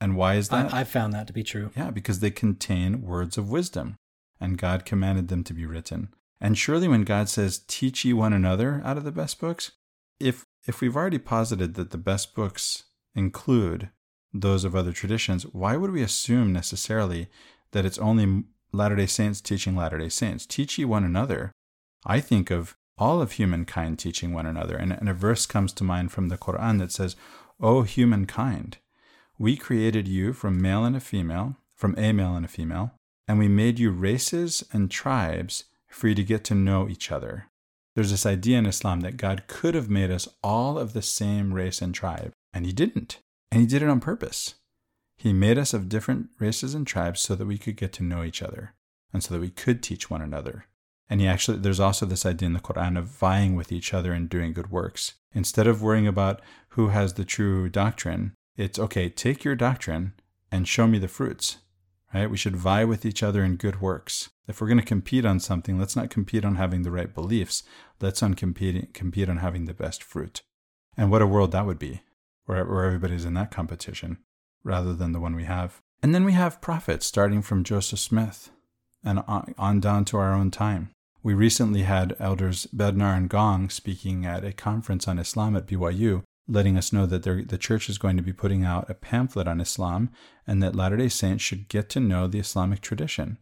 And why is that? I, I found that to be true. Yeah, because they contain words of wisdom, and God commanded them to be written. And surely when God says, teach ye one another out of the best books, if if we've already posited that the best books include those of other traditions, why would we assume necessarily that it's only Latter day Saints teaching Latter day Saints? Teach ye one another. I think of all of humankind teaching one another. And, and a verse comes to mind from the Quran that says, O humankind, we created you from male and a female, from a male and a female, and we made you races and tribes for you to get to know each other. There's this idea in Islam that God could have made us all of the same race and tribe, and He didn't. And He did it on purpose. He made us of different races and tribes so that we could get to know each other and so that we could teach one another. And he actually, there's also this idea in the Quran of vying with each other and doing good works. Instead of worrying about who has the true doctrine, it's okay, take your doctrine and show me the fruits right? We should vie with each other in good works. If we're going to compete on something, let's not compete on having the right beliefs. Let's on compete, compete on having the best fruit. And what a world that would be, where, where everybody's in that competition rather than the one we have. And then we have prophets starting from Joseph Smith and on, down to our own time. We recently had elders Bednar and Gong speaking at a conference on Islam at BYU, letting us know that the church is going to be putting out a pamphlet on Islam and that Latter day Saints should get to know the Islamic tradition.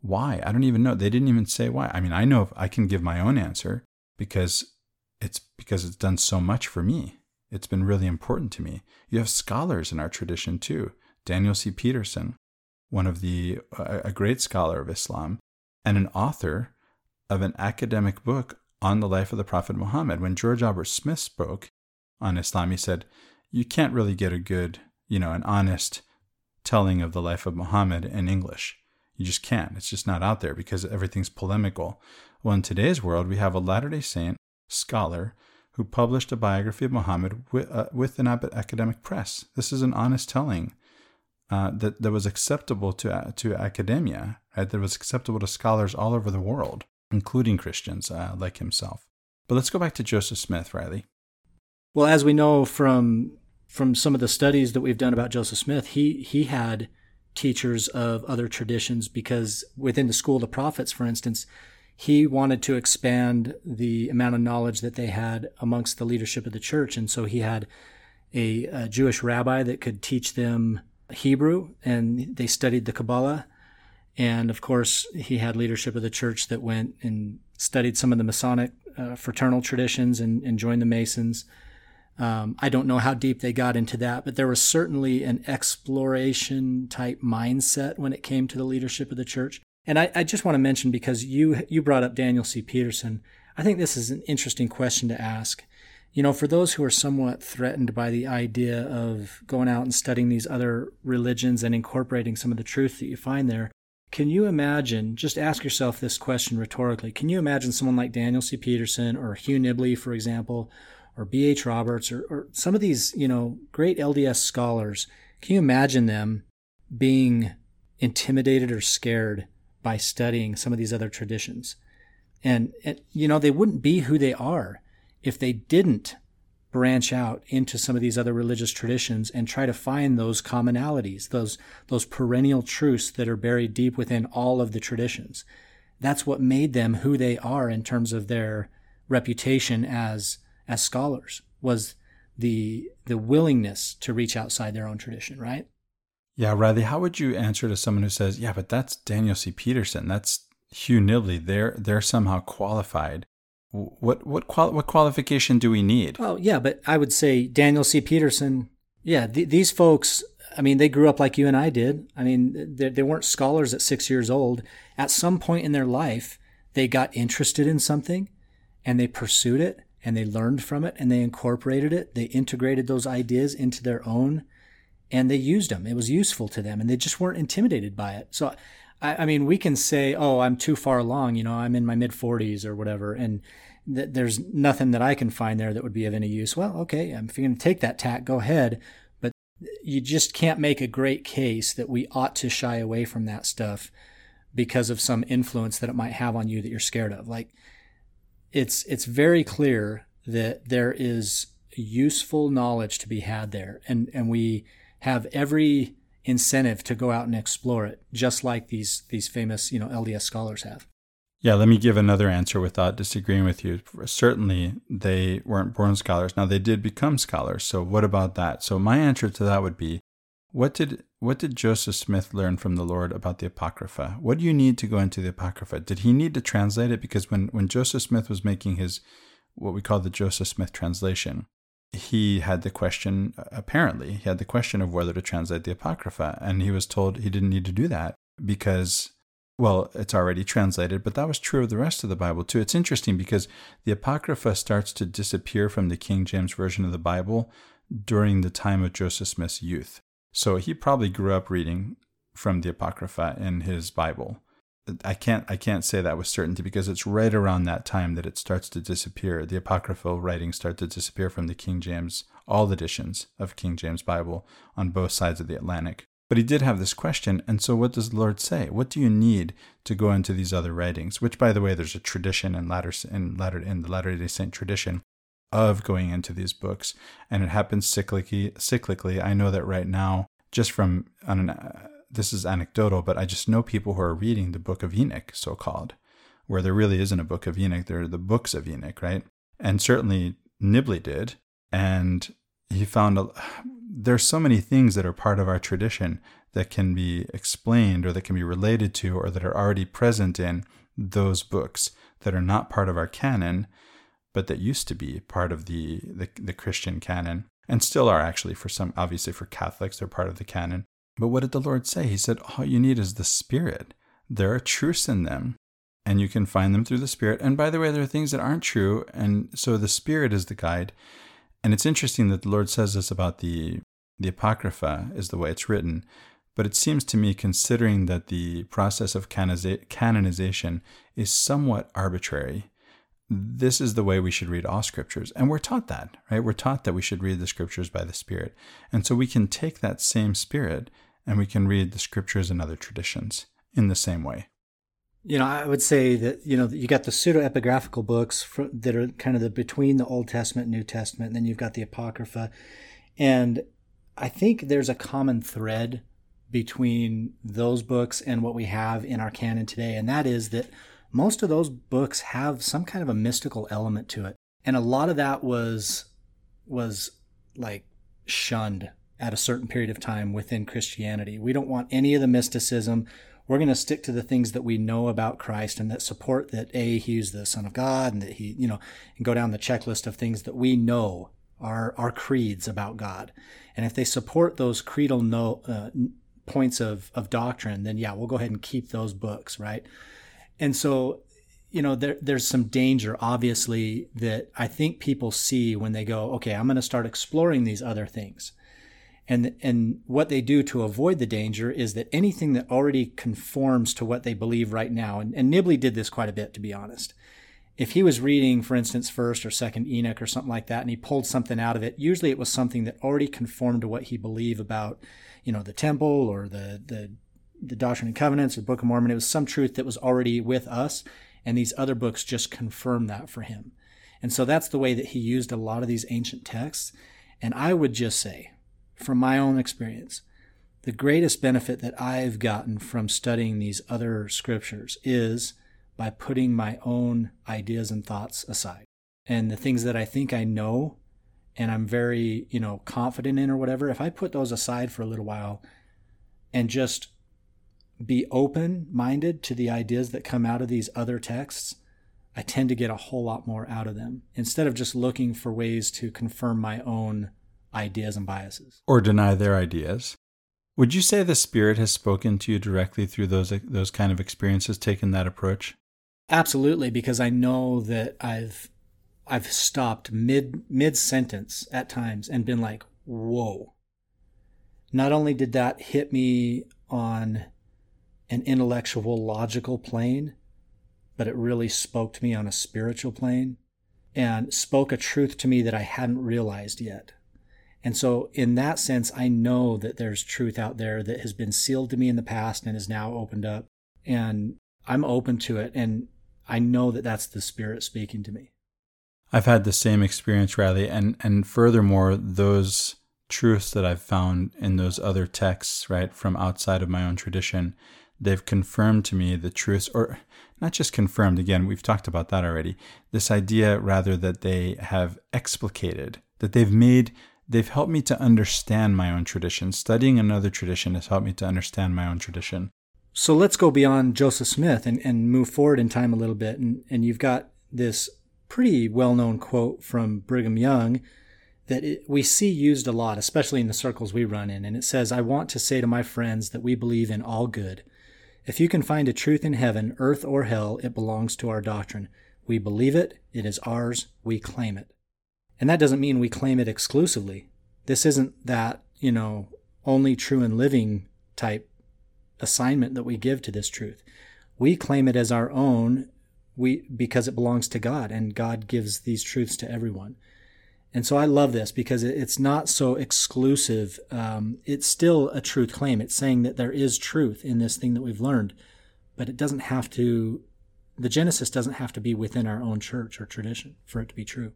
Why? I don't even know. They didn't even say why. I mean, I know I can give my own answer because it's because it's done so much for me. It's been really important to me. You have scholars in our tradition too. Daniel C. Peterson, one of the uh, a great scholar of Islam and an author of an academic book on the life of the Prophet Muhammad. When George Albert Smith spoke, on Islam. He said, you can't really get a good, you know, an honest telling of the life of Muhammad in English. You just can't. It's just not out there because everything's polemical. Well, in today's world, we have a Latter day Saint scholar who published a biography of Muhammad with, uh, with an academic press. This is an honest telling uh, that, that was acceptable to, uh, to academia, right? that was acceptable to scholars all over the world, including Christians uh, like himself. But let's go back to Joseph Smith, Riley. Well, as we know from from some of the studies that we've done about Joseph Smith, he he had teachers of other traditions because within the school of the prophets, for instance, he wanted to expand the amount of knowledge that they had amongst the leadership of the church, and so he had a, a Jewish rabbi that could teach them Hebrew, and they studied the Kabbalah. And of course, he had leadership of the church that went and studied some of the Masonic uh, fraternal traditions and, and joined the Masons. Um, I don't know how deep they got into that, but there was certainly an exploration type mindset when it came to the leadership of the church. And I, I just want to mention because you you brought up Daniel C. Peterson, I think this is an interesting question to ask. You know, for those who are somewhat threatened by the idea of going out and studying these other religions and incorporating some of the truth that you find there, can you imagine, just ask yourself this question rhetorically, can you imagine someone like Daniel C. Peterson or Hugh Nibley, for example, or B.H. Roberts or, or some of these, you know, great LDS scholars, can you imagine them being intimidated or scared by studying some of these other traditions? And, and, you know, they wouldn't be who they are if they didn't branch out into some of these other religious traditions and try to find those commonalities, those, those perennial truths that are buried deep within all of the traditions. That's what made them who they are in terms of their reputation as as scholars was the the willingness to reach outside their own tradition, right? Yeah, Riley, how would you answer to someone who says, "Yeah, but that's Daniel C. Peterson. That's Hugh Nibley, they're they're somehow qualified. What what qual- what qualification do we need? Well, yeah, but I would say Daniel C. Peterson. Yeah, th- these folks. I mean, they grew up like you and I did. I mean, they, they weren't scholars at six years old. At some point in their life, they got interested in something, and they pursued it, and they learned from it, and they incorporated it. They integrated those ideas into their own, and they used them. It was useful to them, and they just weren't intimidated by it. So I, I mean, we can say, oh, I'm too far along, you know, I'm in my mid 40s or whatever, and th- there's nothing that I can find there that would be of any use. Well, okay, if you're going to take that tack, go ahead. But you just can't make a great case that we ought to shy away from that stuff because of some influence that it might have on you that you're scared of. Like, it's it's very clear that there is useful knowledge to be had there, and and we have every incentive to go out and explore it, just like these these famous you know LDS scholars have. Yeah, let me give another answer without disagreeing with you. Certainly, they weren't born scholars. Now they did become scholars. So what about that? So my answer to that would be, what did what did Joseph Smith learn from the Lord about the Apocrypha? What do you need to go into the Apocrypha? Did he need to translate it? Because when when Joseph Smith was making his what we call the Joseph Smith translation, he had the question, apparently, he had the question of whether to translate the Apocrypha. And he was told he didn't need to do that because, well, it's already translated, but that was true of the rest of the Bible too. It's interesting because the Apocrypha starts to disappear from the King James Version of the Bible during the time of Joseph Smith's youth. So he probably grew up reading from the Apocrypha in his Bible. I can't I can't say that with certainty because it's right around that time that it starts to disappear. The apocryphal writings start to disappear from the King James, all editions of King James Bible on both sides of the Atlantic. But he did have this question, and so what does the Lord say? What do you need to go into these other writings? Which, by the way, there's a tradition in latter in latter in the Latter Day Saint tradition of going into these books, and it happens cyclically. Cyclically, I know that right now, just from on an this is anecdotal, but I just know people who are reading the Book of Enoch, so called, where there really isn't a Book of Enoch. There are the books of Enoch, right? And certainly Nibley did. And he found a, there's so many things that are part of our tradition that can be explained or that can be related to or that are already present in those books that are not part of our canon, but that used to be part of the, the, the Christian canon and still are actually for some, obviously for Catholics, they're part of the canon. But what did the Lord say? He said, All you need is the Spirit. There are truths in them, and you can find them through the Spirit. And by the way, there are things that aren't true. And so the Spirit is the guide. And it's interesting that the Lord says this about the, the Apocrypha, is the way it's written. But it seems to me, considering that the process of canonization is somewhat arbitrary, this is the way we should read all scriptures. And we're taught that, right? We're taught that we should read the scriptures by the Spirit. And so we can take that same Spirit and we can read the scriptures and other traditions in the same way. You know, I would say that, you know, you got the pseudo epigraphical books that are kind of the between the Old Testament and New Testament, and then you've got the Apocrypha. And I think there's a common thread between those books and what we have in our canon today, and that is that most of those books have some kind of a mystical element to it. And a lot of that was was like shunned at a certain period of time within Christianity. We don't want any of the mysticism. We're going to stick to the things that we know about Christ and that support that A, he's the Son of God and that he, you know, and go down the checklist of things that we know are, are creeds about God. And if they support those creedal no, uh, points of, of doctrine, then yeah, we'll go ahead and keep those books, right? And so, you know, there, there's some danger, obviously, that I think people see when they go, okay, I'm going to start exploring these other things. And, and what they do to avoid the danger is that anything that already conforms to what they believe right now, and, and Nibley did this quite a bit, to be honest. If he was reading, for instance, first or second Enoch or something like that, and he pulled something out of it, usually it was something that already conformed to what he believed about, you know, the temple or the, the the Doctrine and Covenants or Book of Mormon. It was some truth that was already with us, and these other books just confirmed that for him. And so that's the way that he used a lot of these ancient texts. And I would just say, from my own experience, the greatest benefit that I've gotten from studying these other scriptures is by putting my own ideas and thoughts aside. And the things that I think I know and I'm very, you know, confident in or whatever, if I put those aside for a little while and just be open minded to the ideas that come out of these other texts, I tend to get a whole lot more out of them instead of just looking for ways to confirm my own ideas and biases or deny their ideas. Would you say the Spirit has spoken to you directly through those those kind of experiences, taken that approach? Absolutely, because I know that I've I've stopped mid mid sentence at times and been like, "Whoa!" Not only did that hit me on an intellectual, logical plane, but it really spoke to me on a spiritual plane and spoke a truth to me that I hadn't realized yet. And so, in that sense, I know that there's truth out there that has been sealed to me in the past and is now opened up. And I'm open to it. And I know that that's the Spirit speaking to me. I've had the same experience, Riley. And, and furthermore, those truths that I've found in those other texts, right, from outside of my own tradition, they've confirmed to me the truths, or not just confirmed, again, we've talked about that already. This idea, rather, that they have explicated, that they've made they've helped me to understand my own tradition. Studying another tradition has helped me to understand my own tradition. So let's go beyond Joseph Smith and, and move forward in time a little bit. And, and you've got this pretty well known quote from Brigham Young that it, we see used a lot, especially in the circles we run in. And it says, I want to say to my friends that we believe in all good. If you can find a truth in heaven, earth, or hell, it belongs to our doctrine. We believe it, it is ours, we claim it. And that doesn't mean we claim it exclusively. This isn't that, you know, only true and living type assignment that we give to this truth. We claim it as our own we because it belongs to God and God gives these truths to everyone. And so I love this because it's not so exclusive. Um, it's still a truth claim. It's saying that there is truth in this thing that we've learned, but it doesn't have to, the Genesis doesn't have to be within our own church or tradition for it to be true.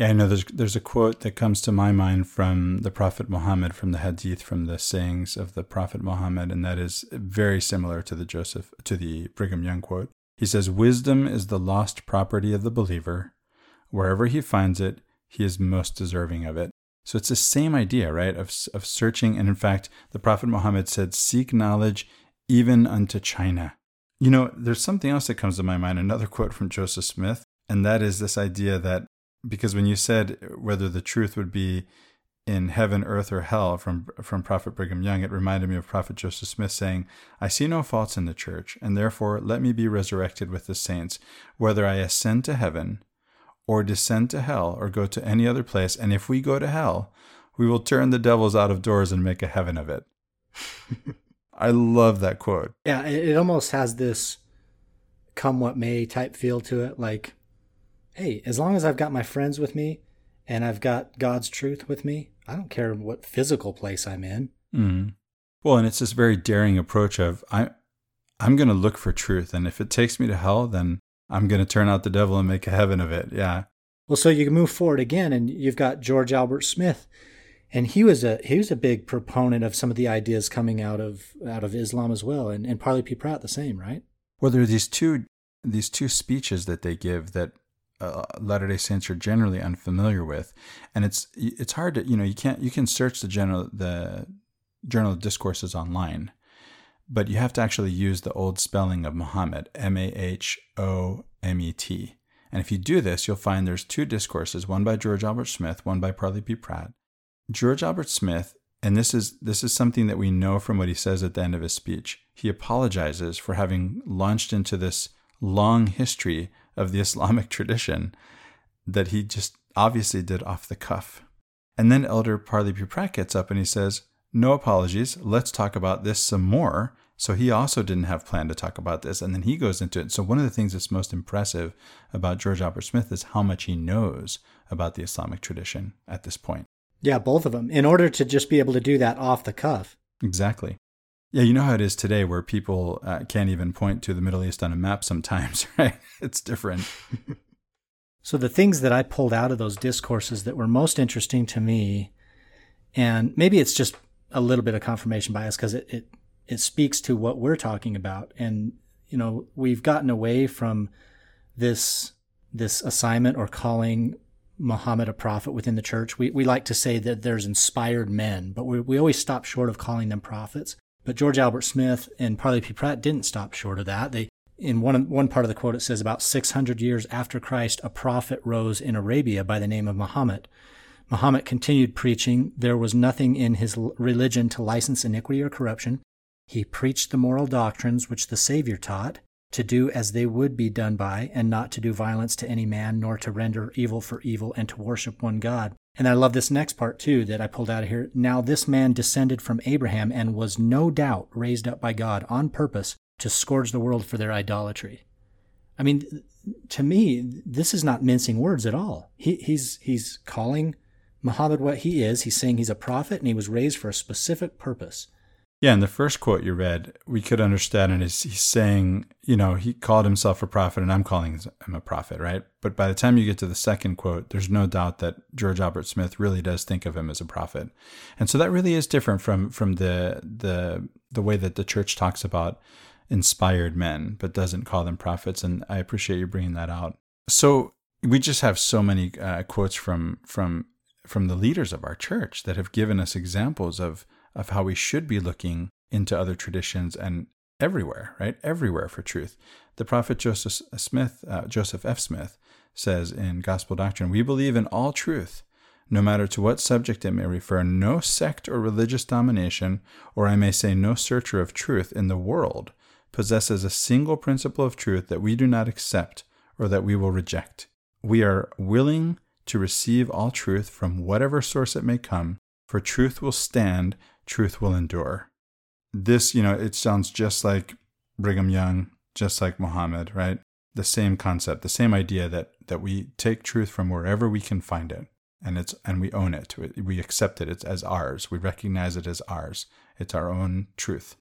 Yeah, I know there's there's a quote that comes to my mind from the Prophet Muhammad, from the Hadith, from the sayings of the Prophet Muhammad, and that is very similar to the Joseph to the Brigham Young quote. He says, "Wisdom is the lost property of the believer. Wherever he finds it, he is most deserving of it." So it's the same idea, right? Of of searching, and in fact, the Prophet Muhammad said, "Seek knowledge even unto China." You know, there's something else that comes to my mind. Another quote from Joseph Smith, and that is this idea that because when you said whether the truth would be in heaven, earth, or hell from from Prophet Brigham Young, it reminded me of Prophet Joseph Smith saying, "I see no faults in the church, and therefore let me be resurrected with the saints, whether I ascend to heaven, or descend to hell, or go to any other place. And if we go to hell, we will turn the devils out of doors and make a heaven of it." I love that quote. Yeah, it almost has this "come what may" type feel to it, like hey, as long as I've got my friends with me and I've got God's truth with me, I don't care what physical place I'm in. Mm. Well, and it's this very daring approach of I, I'm going to look for truth, and if it takes me to hell, then I'm going to turn out the devil and make a heaven of it. Yeah. Well, so you can move forward again, and you've got George Albert Smith, and he was a he was a big proponent of some of the ideas coming out of out of Islam as well, and and Parley P. Pratt the same, right? Well, there are these two these two speeches that they give that uh, Latter Day Saints are generally unfamiliar with, and it's it's hard to you know you can't you can search the general the journal of discourses online, but you have to actually use the old spelling of Muhammad M A H O M E T. And if you do this, you'll find there's two discourses, one by George Albert Smith, one by Parley P. Pratt. George Albert Smith, and this is this is something that we know from what he says at the end of his speech. He apologizes for having launched into this long history of the Islamic tradition that he just obviously did off the cuff. And then Elder Parley P. Pratt gets up and he says, No apologies, let's talk about this some more. So he also didn't have planned to talk about this. And then he goes into it. So one of the things that's most impressive about George Albert Smith is how much he knows about the Islamic tradition at this point. Yeah, both of them, in order to just be able to do that off the cuff. Exactly. Yeah, you know how it is today where people uh, can't even point to the Middle East on a map sometimes, right? It's different. so, the things that I pulled out of those discourses that were most interesting to me, and maybe it's just a little bit of confirmation bias because it, it, it speaks to what we're talking about. And, you know, we've gotten away from this, this assignment or calling Muhammad a prophet within the church. We, we like to say that there's inspired men, but we, we always stop short of calling them prophets But George Albert Smith and Parley P. Pratt didn't stop short of that. They in one one part of the quote it says about 600 years after Christ a prophet rose in Arabia by the name of Muhammad. Muhammad continued preaching there was nothing in his religion to license iniquity or corruption. He preached the moral doctrines which the Savior taught to do as they would be done by and not to do violence to any man nor to render evil for evil and to worship one God. And I love this next part too that I pulled out of here. Now this man descended from Abraham and was no doubt raised up by God on purpose to scourge the world for their idolatry. I mean, to me, this is not mincing words at all. He, he's, he's calling Muhammad what he is. He's saying he's a prophet and he was raised for a specific purpose. Yeah, in the first quote you read, we could understand it as he's saying, you know, he called himself a prophet and I'm calling him a prophet, right? But by the time you get to the second quote, there's no doubt that George Albert Smith really does think of him as a prophet. And so that really is different from from the the the way that the church talks about inspired men, but doesn't call them prophets. And I appreciate you bringing that out. So we just have so many uh, quotes from from from the leaders of our church that have given us examples of of how we should be looking into other traditions and everywhere, right? Everywhere for truth. The prophet Joseph Smith, uh, Joseph F. Smith, says in Gospel Doctrine, "We believe in all truth." no matter to what subject it may refer, no sect or religious domination, or I may say no searcher of truth in the world, possesses a single principle of truth that we do not accept or that we will reject. We are willing to receive all truth from whatever source it may come, for truth will stand, truth will endure. This, you know, it sounds just like Brigham Young, just like Muhammad, right? The same concept, the same idea that that we take truth from wherever we can find it, and it's and we own it. We accept it It's as ours. We recognize it as ours. It's our own truth.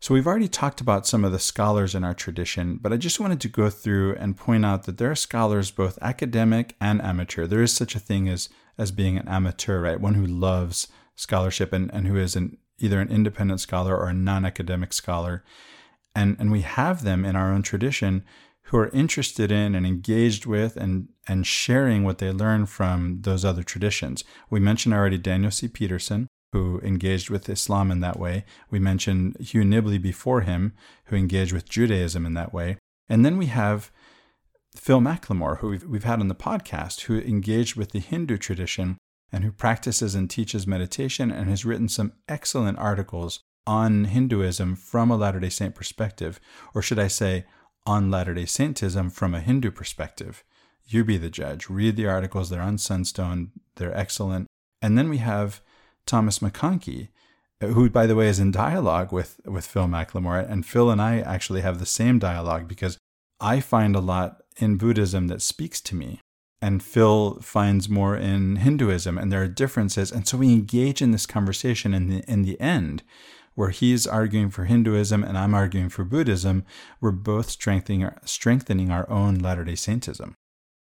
So we've already talked about some of the scholars in our tradition, but I just wanted to go through and point out that there are scholars both academic and amateur. There is such a thing as as being an amateur, right? One who loves scholarship and, and who is an either an independent scholar or a non-academic scholar. And and we have them in our own tradition who are interested in and engaged with and and sharing what they learn from those other traditions. We mentioned already Daniel C. Peterson, who engaged with Islam in that way. We mentioned Hugh Nibley before him, who engaged with Judaism in that way. And then we have Phil McLemore, who we've, we've had on the podcast, who engaged with the Hindu tradition and who practices and teaches meditation and has written some excellent articles on Hinduism from a Latter day Saint perspective, or should I say, on Latter day Saintism from a Hindu perspective. You be the judge. Read the articles, they're on Sunstone, they're excellent. And then we have Thomas McConkie, who, by the way, is in dialogue with, with Phil McLemore. And Phil and I actually have the same dialogue because I find a lot in Buddhism that speaks to me. And Phil finds more in Hinduism, and there are differences. And so we engage in this conversation in the, in the end, where he's arguing for Hinduism and I'm arguing for Buddhism. We're both strengthening our, strengthening our own Latter day Saintism.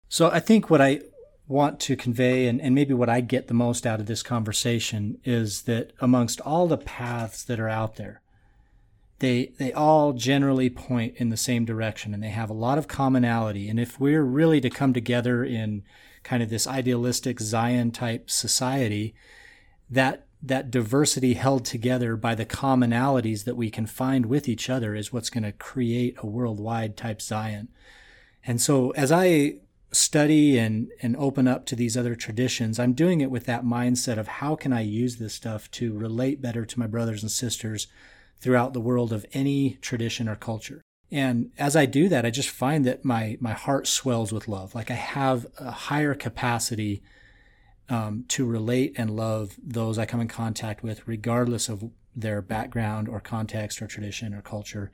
So I think what I want to convey, and, and maybe what I get the most out of this conversation, is that amongst all the paths that are out there, they they all generally point in the same direction and they have a lot of commonality. And if we're really to come together in kind of this idealistic Zion type society, that that diversity held together by the commonalities that we can find with each other is what's going to create a worldwide type Zion. And so as I study and and open up to these other traditions i'm doing it with that mindset of how can i use this stuff to relate better to my brothers and sisters throughout the world of any tradition or culture. And as i do that i just find that my my heart swells with love. Like i have a higher capacity um, to relate and love those i come in contact with regardless of their background or context or tradition or culture.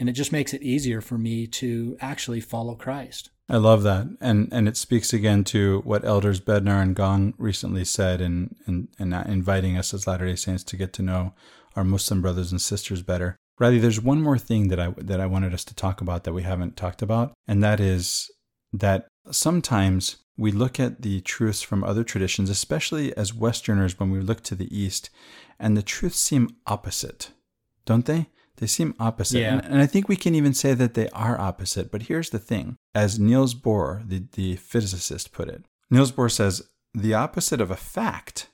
And it just makes it easier for me to actually follow christ. I love that, and and it speaks again to what elders Bednar and Gong recently said, in in, in inviting us as Latter Day Saints to get to know our Muslim brothers and sisters better. Riley, there's one more thing that I that I wanted us to talk about that we haven't talked about, and that is that sometimes we look at the truths from other traditions, especially as Westerners, when we look to the East, and the truths seem opposite, don't they? They seem opposite. Yeah. And, and, I think we can even say that they are opposite. But here's the thing as Niels Bohr, the, the physicist, put it Niels Bohr says, the opposite of a fact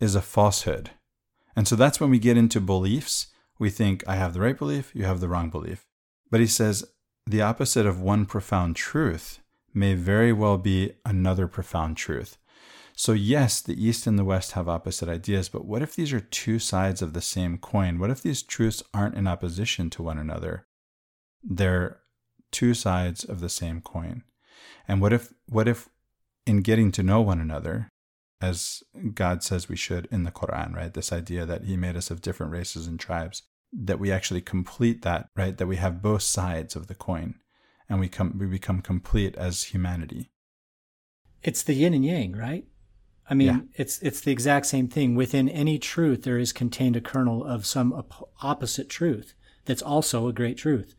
is a falsehood. And so that's when we get into beliefs we think, I have the right belief, you have the wrong belief. But he says, the opposite of one profound truth may very well be another profound truth. So, yes, the East and the West have opposite ideas, but what if these are two sides of the same coin? What if these truths aren't in opposition to one another? They're two sides of the same coin. And what if, what if in getting to know one another, as God says we should in the Quran, right? This idea that He made us of different races and tribes, that we actually complete that, right? That we have both sides of the coin and we come we become complete as humanity. It's the yin and yang, right? I mean, yeah. it's it's the exact same thing. Within any truth, there is contained a kernel of some op- opposite truth that's also a great truth.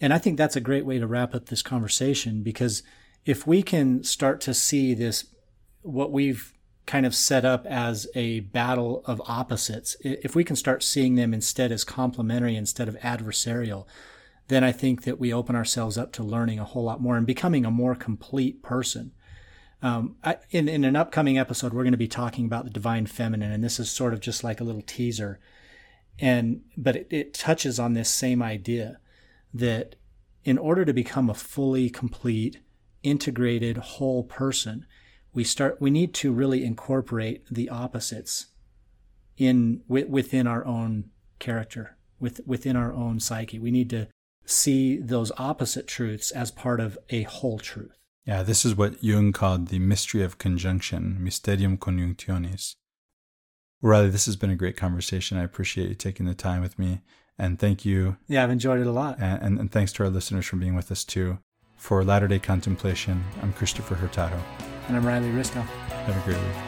And I think that's a great way to wrap up this conversation because if we can start to see this, what we've kind of set up as a battle of opposites, if we can start seeing them instead as complementary instead of adversarial, then I think that we open ourselves up to learning a whole lot more and becoming a more complete person. Um, I, in, in an upcoming episode, we're going to be talking about the divine feminine, and this is sort of just like a little teaser. And but it, it touches on this same idea that in order to become a fully complete, integrated, whole person, we start we need to really incorporate the opposites in within our own character, with, within our own psyche. We need to see those opposite truths as part of a whole truth. Yeah, this is what Jung called the mystery of conjunction, mysterium conjunctionis. Riley, this has been a great conversation. I appreciate you taking the time with me. And thank you. Yeah, I've enjoyed it a lot. And, and, and thanks to our listeners for being with us too. For Latter day Contemplation, I'm Christopher Hurtado. And I'm Riley Risco. Have a great week.